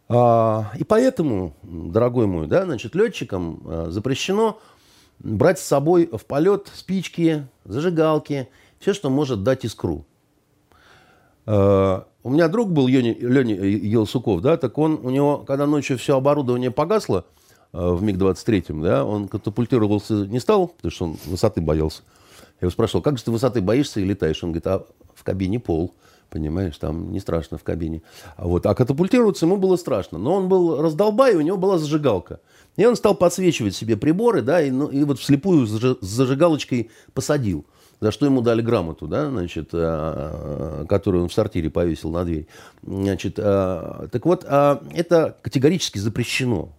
А, и поэтому, дорогой мой, да, значит, летчикам э, запрещено брать с собой в полет спички, зажигалки – все, что может дать искру. Э, у меня друг был Леня, Леня Елсуков, да, так он, у него, когда ночью все оборудование погасло э, в МиГ-23, да, он катапультировался не стал, потому что он высоты боялся. Я его спрашивал, как же ты высоты боишься и летаешь? Он говорит, а в кабине пол, понимаешь, там не страшно в кабине. А, вот, а катапультироваться ему было страшно. Но он был раздолбай, у него была зажигалка. И он стал подсвечивать себе приборы, да, и, ну, и вот вслепую с зажигалочкой посадил за что ему дали грамоту, да, значит, а, которую он в сортире повесил на дверь. Значит, а, так вот, это категорически запрещено.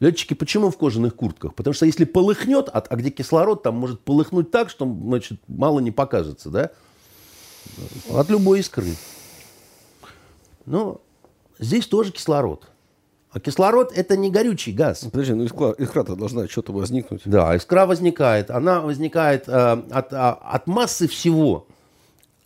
Летчики почему в кожаных куртках? Потому что если полыхнет, а, а где кислород, там может полыхнуть так, что значит, мало не покажется, да? От любой искры. Но здесь тоже кислород. А кислород – это не горючий газ. Подожди, ну искра, искра-то должна что-то возникнуть. Да, искра возникает. Она возникает э, от, а, от массы всего.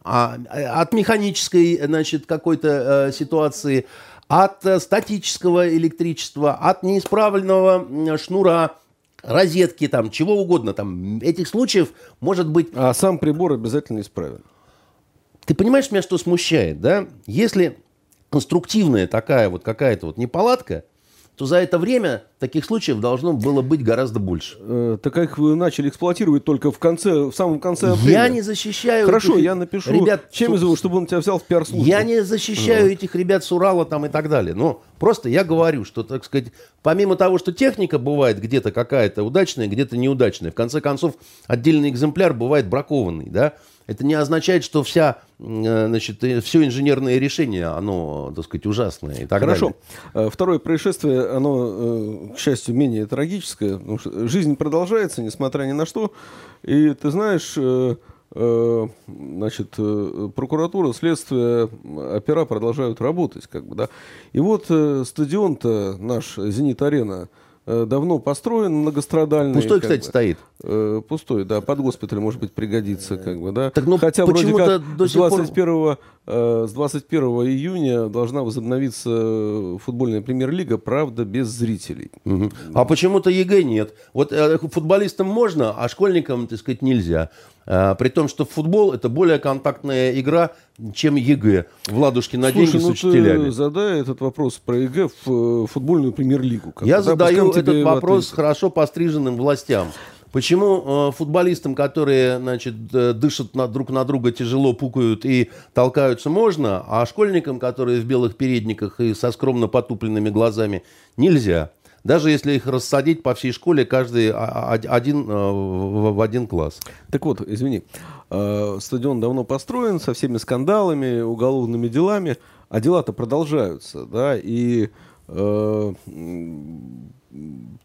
А, от механической, значит, какой-то э, ситуации, от э, статического электричества, от неисправленного э, шнура, розетки, там, чего угодно. Там, этих случаев может быть... А сам прибор обязательно исправен. Ты понимаешь, меня что смущает, да? Если конструктивная такая вот какая-то вот неполадка, то за это время таких случаев должно было быть гораздо больше. Э, так как вы начали эксплуатировать только в конце, в самом конце апреля. Я не защищаю. Хорошо, этих я напишу ребят Чемизову, чтобы он тебя взял в пиар-службу. Я не защищаю mm. этих ребят с Урала там и так далее. Но просто я говорю, что, так сказать, помимо того, что техника бывает где-то какая-то удачная, где-то неудачная, в конце концов, отдельный экземпляр бывает бракованный, да, это не означает, что вся, э, значит, э, все инженерное решение, оно, так сказать, ужасное и так Хорошо. далее. Э, второе происшествие, оно, к счастью, менее трагическое. Потому что жизнь продолжается, несмотря ни на что. И ты знаешь, значит, прокуратура, следствие, опера продолжают работать. Как бы, да. И вот стадион-то наш «Зенит-арена», давно построен, многострадальный. Пустой, кстати, бы. стоит. Э, пустой, да, под госпиталь, может быть, пригодится, как бы, да. Так, ну, Хотя вроде как до с 21, пор... э, с 21 июня должна возобновиться футбольная премьер-лига, правда, без зрителей. Угу. А почему-то ЕГЭ нет. Вот э, футболистам можно, а школьникам, так сказать, нельзя. А, при том, что футбол это более контактная игра, чем ЕГЭ. В ладушке на Слушай, деньги ну с учителями. Ты задай этот вопрос про ЕГЭ в футбольную премьер-лигу. Я да, задаю этот вопрос хорошо постриженным властям. Почему э, футболистам, которые значит, э, дышат на, друг на друга, тяжело пукают и толкаются, можно, а школьникам, которые в белых передниках и со скромно потупленными глазами, нельзя? Даже если их рассадить по всей школе, каждый один э, в один класс. Так вот, извини, э, стадион давно построен со всеми скандалами, уголовными делами, а дела-то продолжаются, да, и э,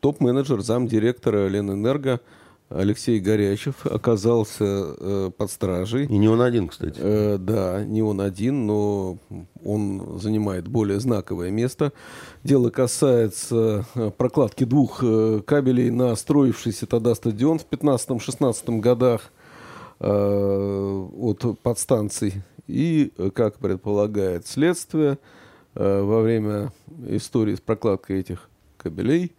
топ-менеджер, замдиректора Ленэнерго Алексей Горячев оказался э, под стражей. И не он один, кстати. Э, да, не он один, но он занимает более знаковое место. Дело касается э, прокладки двух э, кабелей на строившийся тогда стадион в 15-16 годах э, от подстанций. И, как предполагает следствие, э, во время истории с прокладкой этих кабелей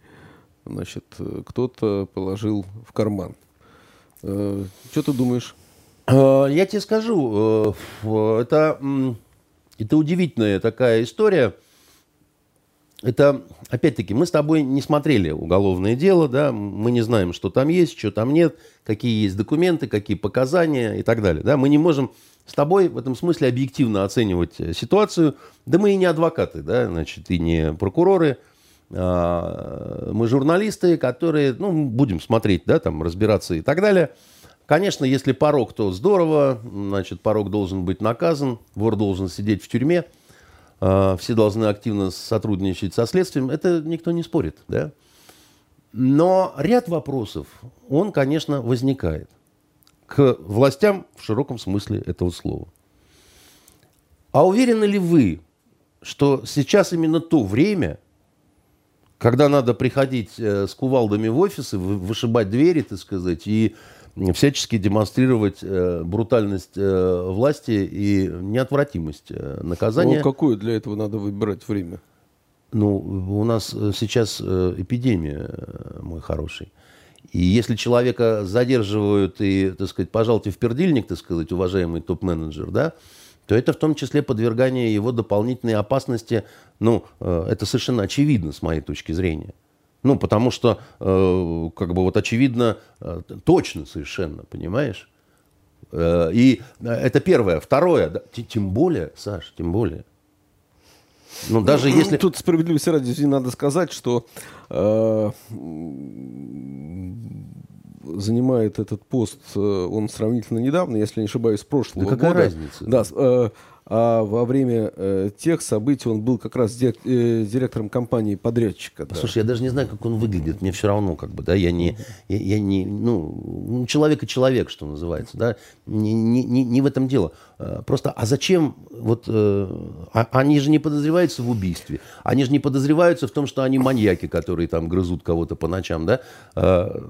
значит, кто-то положил в карман. Э, что ты думаешь? Э, я тебе скажу, э, это, это удивительная такая история. Это, опять-таки, мы с тобой не смотрели уголовное дело, да, мы не знаем, что там есть, что там нет, какие есть документы, какие показания и так далее. Да. Мы не можем с тобой в этом смысле объективно оценивать ситуацию. Да мы и не адвокаты, да, значит, и не прокуроры – мы журналисты, которые, ну, будем смотреть, да, там, разбираться и так далее. Конечно, если порог, то здорово, значит, порог должен быть наказан, вор должен сидеть в тюрьме, а, все должны активно сотрудничать со следствием, это никто не спорит, да. Но ряд вопросов, он, конечно, возникает к властям в широком смысле этого слова. А уверены ли вы, что сейчас именно то время – когда надо приходить э, с кувалдами в офисы, вышибать двери, так сказать, и всячески демонстрировать э, брутальность э, власти и неотвратимость наказания. Ну, какое для этого надо выбирать время? Ну, у нас сейчас эпидемия, мой хороший. И если человека задерживают и, так сказать, пожалуйте в пердильник, так сказать, уважаемый топ-менеджер, да, то это в том числе подвергание его дополнительной опасности. Ну, э, это совершенно очевидно с моей точки зрения. Ну, потому что, э, как бы вот очевидно, э, точно совершенно, понимаешь? И это первое. Второе, тем более, Саш, тем более. Ну, даже ну, если... Тут справедливости ради надо сказать, что э, занимает этот пост, э, он сравнительно недавно, если не ошибаюсь, с прошлого да какая года. разница? Да, э, а во время э, тех событий он был как раз дирек, э, директором компании-подрядчика. Да. Слушай, я даже не знаю, как он выглядит, мне все равно, как бы, да, я не, я, я не, ну, ну, человек и человек, что называется, да, не, не, не, не в этом дело. Э, просто, а зачем, вот, э, а, они же не подозреваются в убийстве, они же не подозреваются в том, что они маньяки, которые там грызут кого-то по ночам, да, э,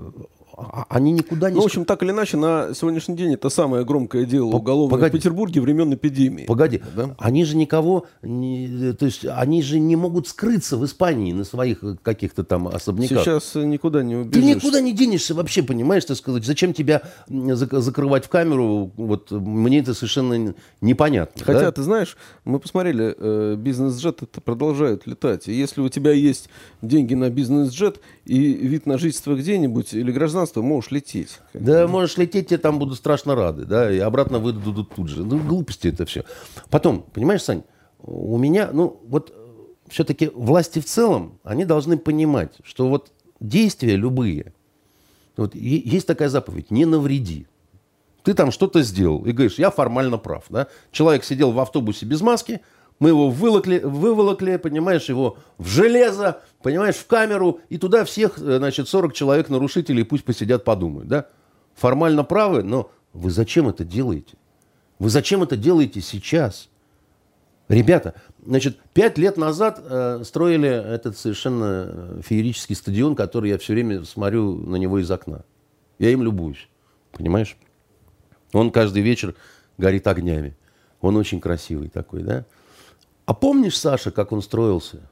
они никуда не... Ну, в общем, так или иначе, на сегодняшний день это самое громкое дело уголовное Погоди. в Петербурге времен эпидемии. Погоди, да? они же никого... Не, то есть они же не могут скрыться в Испании на своих каких-то там особняках. Сейчас никуда не убежишь. Ты никуда не денешься вообще, понимаешь, так сказать. Зачем тебя закрывать в камеру? Вот мне это совершенно непонятно. Хотя, да? ты знаешь, мы посмотрели, э, бизнес-джет это продолжают летать. И если у тебя есть деньги на бизнес-джет и вид на жительство где-нибудь или гражданство пространство, можешь лететь. Да, можешь лететь, тебе там будут страшно рады, да, и обратно выдадут тут же. Ну, глупости это все. Потом, понимаешь, Сань, у меня, ну, вот все-таки власти в целом, они должны понимать, что вот действия любые, вот есть такая заповедь, не навреди. Ты там что-то сделал и говоришь, я формально прав. Да? Человек сидел в автобусе без маски, мы его выволокли, выволокли, понимаешь, его в железо, понимаешь, в камеру, и туда всех, э, значит, 40 человек нарушителей пусть посидят, подумают, да? Формально правы, но вы зачем это делаете? Вы зачем это делаете сейчас? Ребята, значит, пять лет назад э, строили этот совершенно э, феерический стадион, который я все время смотрю на него из окна. Я им любуюсь, понимаешь? Он каждый вечер горит огнями. Он очень красивый такой, да? А помнишь, Саша, как он строился?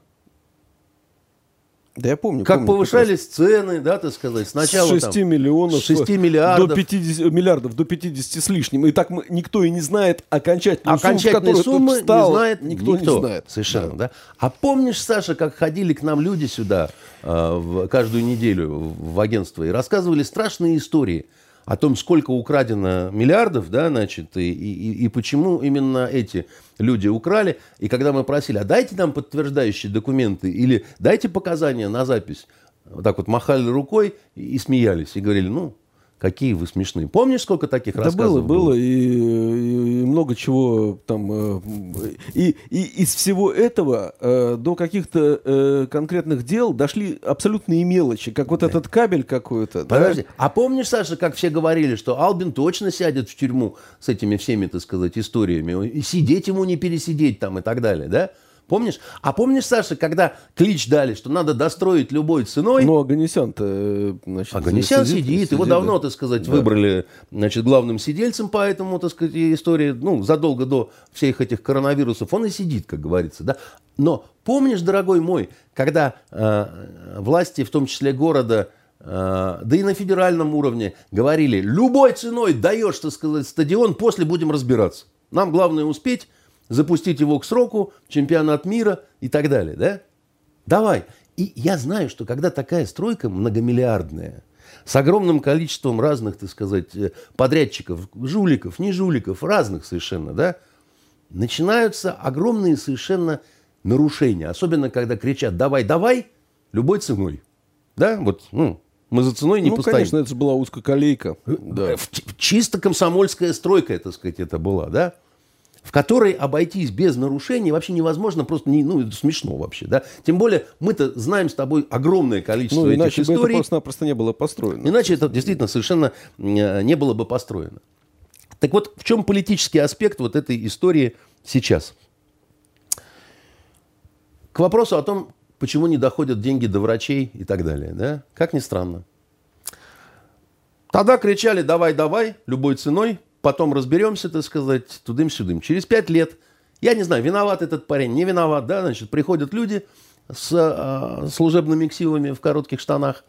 Да я помню. Как помню, повышались цены, да, так сказать. Сначала с 6 там, миллионов с 6 миллиардов. До 50, миллиардов, до 50 с лишним. И так мы, никто и не знает окончательную, сумму, сумму встал, не знает никто, никто не знает. Совершенно, да. да. А помнишь, Саша, как ходили к нам люди сюда э, в, каждую неделю в, в агентство и рассказывали страшные истории – о том, сколько украдено миллиардов, да, значит, и, и, и почему именно эти люди украли. И когда мы просили, а дайте нам подтверждающие документы или дайте показания на запись, вот так вот махали рукой и, и смеялись, и говорили, ну, Какие вы смешные. Помнишь, сколько таких Да рассказов было, было, и, и- и много чего там. э, И, и из всего этого э, до каких-то э, конкретных дел дошли абсолютные мелочи, как вот этот кабель какой-то. да? Подожди, а помнишь, Саша, как все говорили, что Албин точно сядет в тюрьму с этими всеми, так сказать, историями, и сидеть ему не пересидеть там и так далее, да? Помнишь? А помнишь, Саша, когда клич дали, что надо достроить любой ценой? Но Аганесян-то, э, значит, Аганесян сидит, его да. давно, так сказать, выбрали значит, главным сидельцем по этому, так сказать, истории, ну, задолго до всех этих коронавирусов, он и сидит, как говорится, да. Но помнишь, дорогой мой, когда э, власти, в том числе города, э, да и на федеральном уровне, говорили, любой ценой даешь, так сказать, стадион, после будем разбираться. Нам главное успеть, запустить его к сроку, чемпионат мира и так далее, да? Давай. И я знаю, что когда такая стройка многомиллиардная, с огромным количеством разных, так сказать, э, подрядчиков, жуликов, не жуликов, разных совершенно, да, начинаются огромные совершенно нарушения. Особенно, когда кричат «давай, давай» любой ценой. Да, вот, ну, мы за ценой не Ну, постоим. конечно, это была узкоколейка. Да. Э, В- Чисто комсомольская стройка, так сказать, это была, да? В которой обойтись без нарушений вообще невозможно, просто не, ну, смешно вообще, да? Тем более мы-то знаем с тобой огромное количество Ну, этих иначе бы это историй. просто-напросто не было построено. Иначе это действительно совершенно э, не было бы построено. Так вот, в чем политический аспект вот этой истории сейчас? К вопросу о том, почему не доходят деньги до врачей и так далее. Да? Как ни странно. Тогда кричали «давай, давай», любой ценой, потом разберемся, так сказать, тудым-сюдым. Через пять лет, я не знаю, виноват этот парень, не виноват, да, значит, приходят люди с э, служебными ксивами в коротких штанах,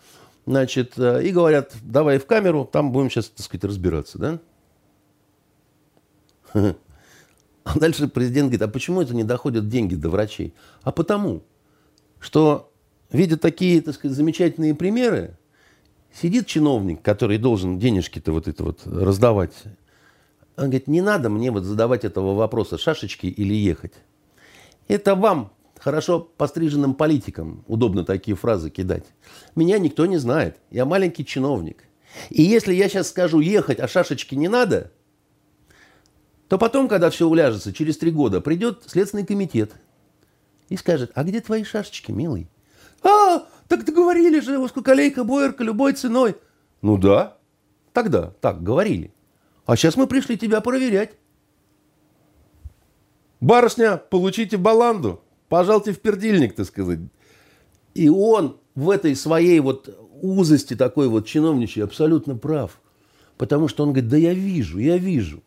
значит, э, и говорят, давай в камеру, там будем сейчас, так сказать, разбираться, да? А дальше президент говорит, а почему это не доходят деньги до врачей? А потому, что, видя такие, так сказать, замечательные примеры, сидит чиновник, который должен денежки-то вот это вот раздавать. Он говорит, не надо мне вот задавать этого вопроса, шашечки или ехать. Это вам, хорошо постриженным политикам, удобно такие фразы кидать. Меня никто не знает. Я маленький чиновник. И если я сейчас скажу ехать, а шашечки не надо, то потом, когда все уляжется, через три года, придет Следственный комитет и скажет, а где твои шашечки, милый? А, так договорили же, узкоколейка, боярка, любой ценой. Ну да, тогда так говорили. А сейчас мы пришли тебя проверять. Барышня, получите баланду. Пожалуйте в пердильник, так сказать. И он в этой своей вот узости такой вот чиновничьей абсолютно прав. Потому что он говорит, да я вижу, я вижу.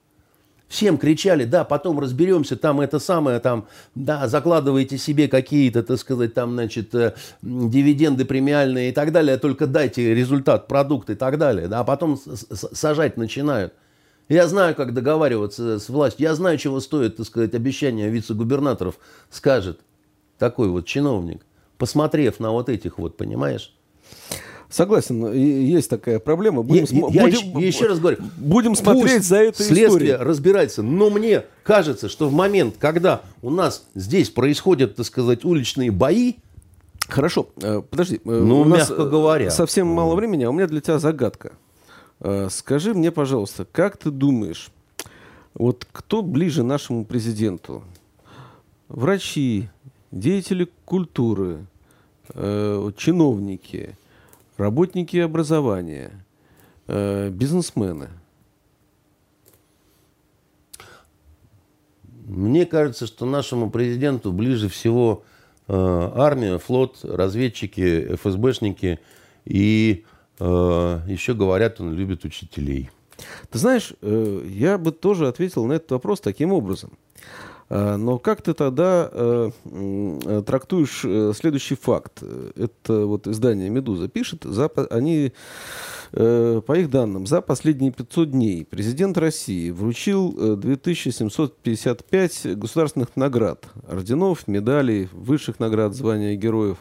Всем кричали, да, потом разберемся, там это самое, там, да, закладывайте себе какие-то, так сказать, там, значит, э, дивиденды премиальные и так далее, только дайте результат, продукт и так далее, да, а потом сажать начинают. Я знаю, как договариваться с властью, я знаю, чего стоит, так сказать, обещание вице-губернаторов, скажет такой вот чиновник, посмотрев на вот этих вот, понимаешь? Согласен, есть такая проблема. Будем, Я- я будем- еще- еще раз говорю, будем смотреть за этой следствие историей. разбирается. Но мне кажется, что в момент, когда у нас здесь происходят, так сказать, уличные бои, Хорошо, э, подожди. э, Ну, у нас, мягко э, говоря. Совсем мало времени, а у меня для тебя загадка. Э, Скажи мне, пожалуйста, как ты думаешь, вот кто ближе нашему президенту? Врачи, деятели культуры, э, чиновники, работники образования, э, бизнесмены? мне кажется, что нашему президенту ближе всего армия, флот, разведчики, ФСБшники и еще говорят, он любит учителей. Ты знаешь, э, я бы тоже ответил на этот вопрос таким образом. А, Но как ты тогда э, э, трактуешь э, следующий факт? Э, Это вот издание «Медуза» пишет, за, они, э, по их данным, за последние 500 дней президент России вручил э, 2755 государственных наград, орденов, медалей, высших наград, звания героев.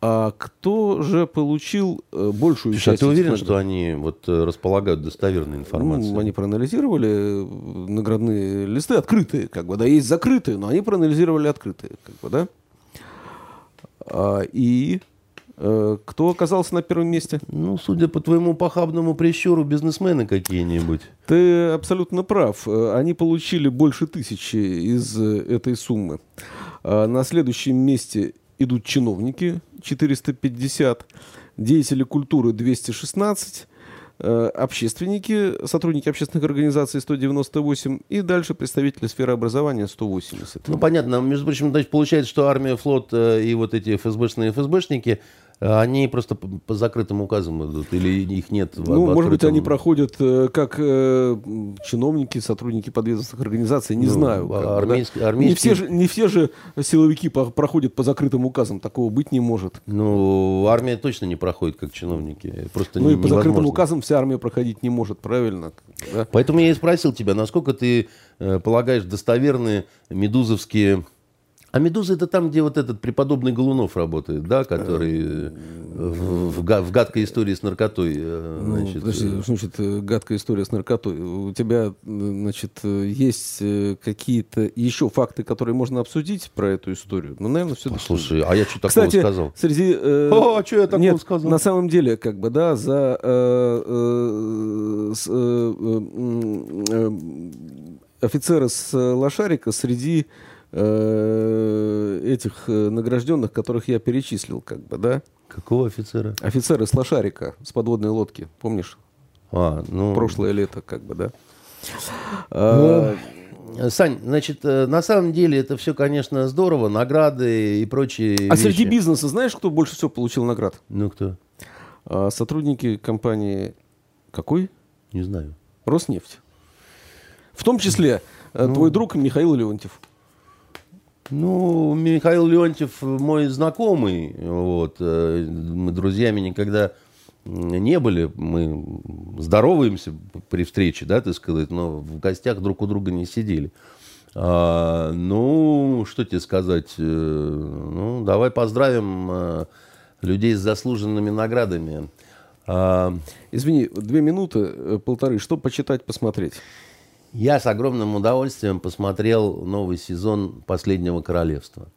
А кто же получил э, большую Слушай, а часть ты этих уверен, наград? что они вот э, располагают достоверной информацией? Ну, они проанализировали э, наградные листы, открытые, как бы, да, есть закрытые, но они проанализировали открытые, как бы, да. А, и Э, кто оказался на первом месте? Ну, судя по твоему похабному прищуру, бизнесмены какие-нибудь. Ты абсолютно прав. Они получили больше тысячи из этой суммы. А на следующем месте идут чиновники 450, деятели культуры 216, общественники, сотрудники общественных организаций 198 и дальше представители сферы образования 180. Ну, понятно. Между прочим, значит, получается, что армия, флот и вот эти ФСБшные ФСБшники – они просто по, закрытым указам идут, или их нет? В, ну, в может быть, они проходят э, как э, чиновники, сотрудники подведомственных организаций, не ну, знаю. А армейский, да? армейский... Не, все же, не все же силовики проходят по закрытым указам, такого быть не может. Ну, армия точно не проходит как чиновники. Просто ну не, и по невозможно. закрытым указам вся армия проходить не может, правильно? Да? Поэтому я и спросил тебя, насколько ты э, полагаешь достоверные медузовские а «Медуза» — это там, где вот этот преподобный Голунов работает, да, который э, в, в, в гадкой истории с наркотой. Э, ну, значит, подожди, э, что значит гадкая история с наркотой? У тебя, значит, есть какие-то еще факты, которые можно обсудить про эту историю? Ну, наверное, все Слушай, а я что такого Кстати, сказал? среди... Э, О, а что я такого нет, сказал? на самом деле, как бы, да, за... Э, э, с, э, э, офицера с лошарика среди Э, этих э, награжденных, которых я перечислил, как бы, да? Какого офицера? Офицера с лошарика, с подводной лодки, помнишь? А, ну... Прошлое лето, как бы, да? Ну, а, Сань, значит, э, на самом деле это все, конечно, здорово, награды и прочие А вещи. среди бизнеса знаешь, кто больше всего получил наград? Ну, кто? А, сотрудники компании... Какой? Не знаю. Роснефть. В том числе ну... твой друг Михаил Леонтьев. Ну, Михаил Леонтьев мой знакомый. Вот. Э, мы друзьями никогда не были. Мы здороваемся при встрече, да, ты сказать, но в гостях друг у друга не сидели. А, ну, что тебе сказать? Э, ну, давай поздравим э, людей с заслуженными наградами. А... Извини, две минуты, полторы. Что почитать, посмотреть? Я с огромным удовольствием посмотрел новый сезон «Последнего королевства».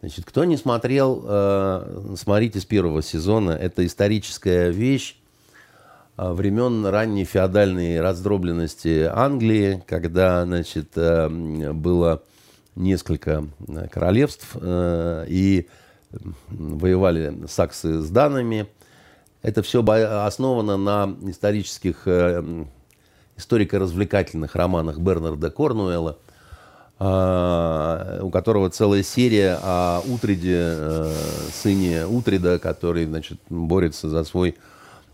Значит, кто не смотрел, э, смотрите с первого сезона. Это историческая вещь э, времен ранней феодальной раздробленности Англии, когда, значит, э, было несколько королевств и воевали саксы с данами. Это все основано на исторических историко-развлекательных романах Бернарда Корнуэлла, а, у которого целая серия о Утриде, э, сыне Утрида, который значит, борется за свой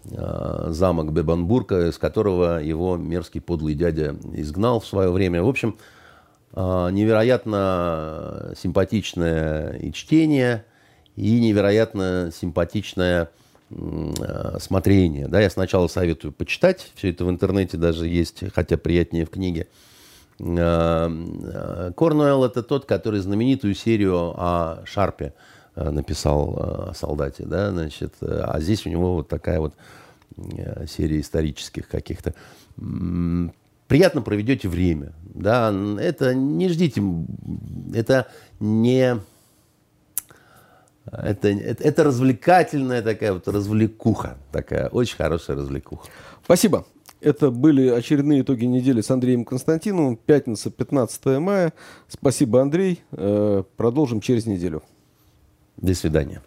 э, замок Бебанбурга, из которого его мерзкий подлый дядя изгнал в свое время. В общем, э, невероятно симпатичное и чтение, и невероятно симпатичное Э, смотрение. Да, я сначала советую почитать, все это в интернете даже есть, хотя приятнее в книге. Э, э, Корнуэлл это тот, который знаменитую серию о Шарпе написал о солдате, да, значит, а здесь у него вот такая вот серия исторических каких-то. Приятно проведете время, да, это не ждите, это не это, это, это развлекательная такая вот развлекуха. Такая очень хорошая развлекуха. Спасибо. Это были очередные итоги недели с Андреем Константиновым. Пятница, 15 мая. Спасибо, Андрей. Э, продолжим через неделю. До свидания.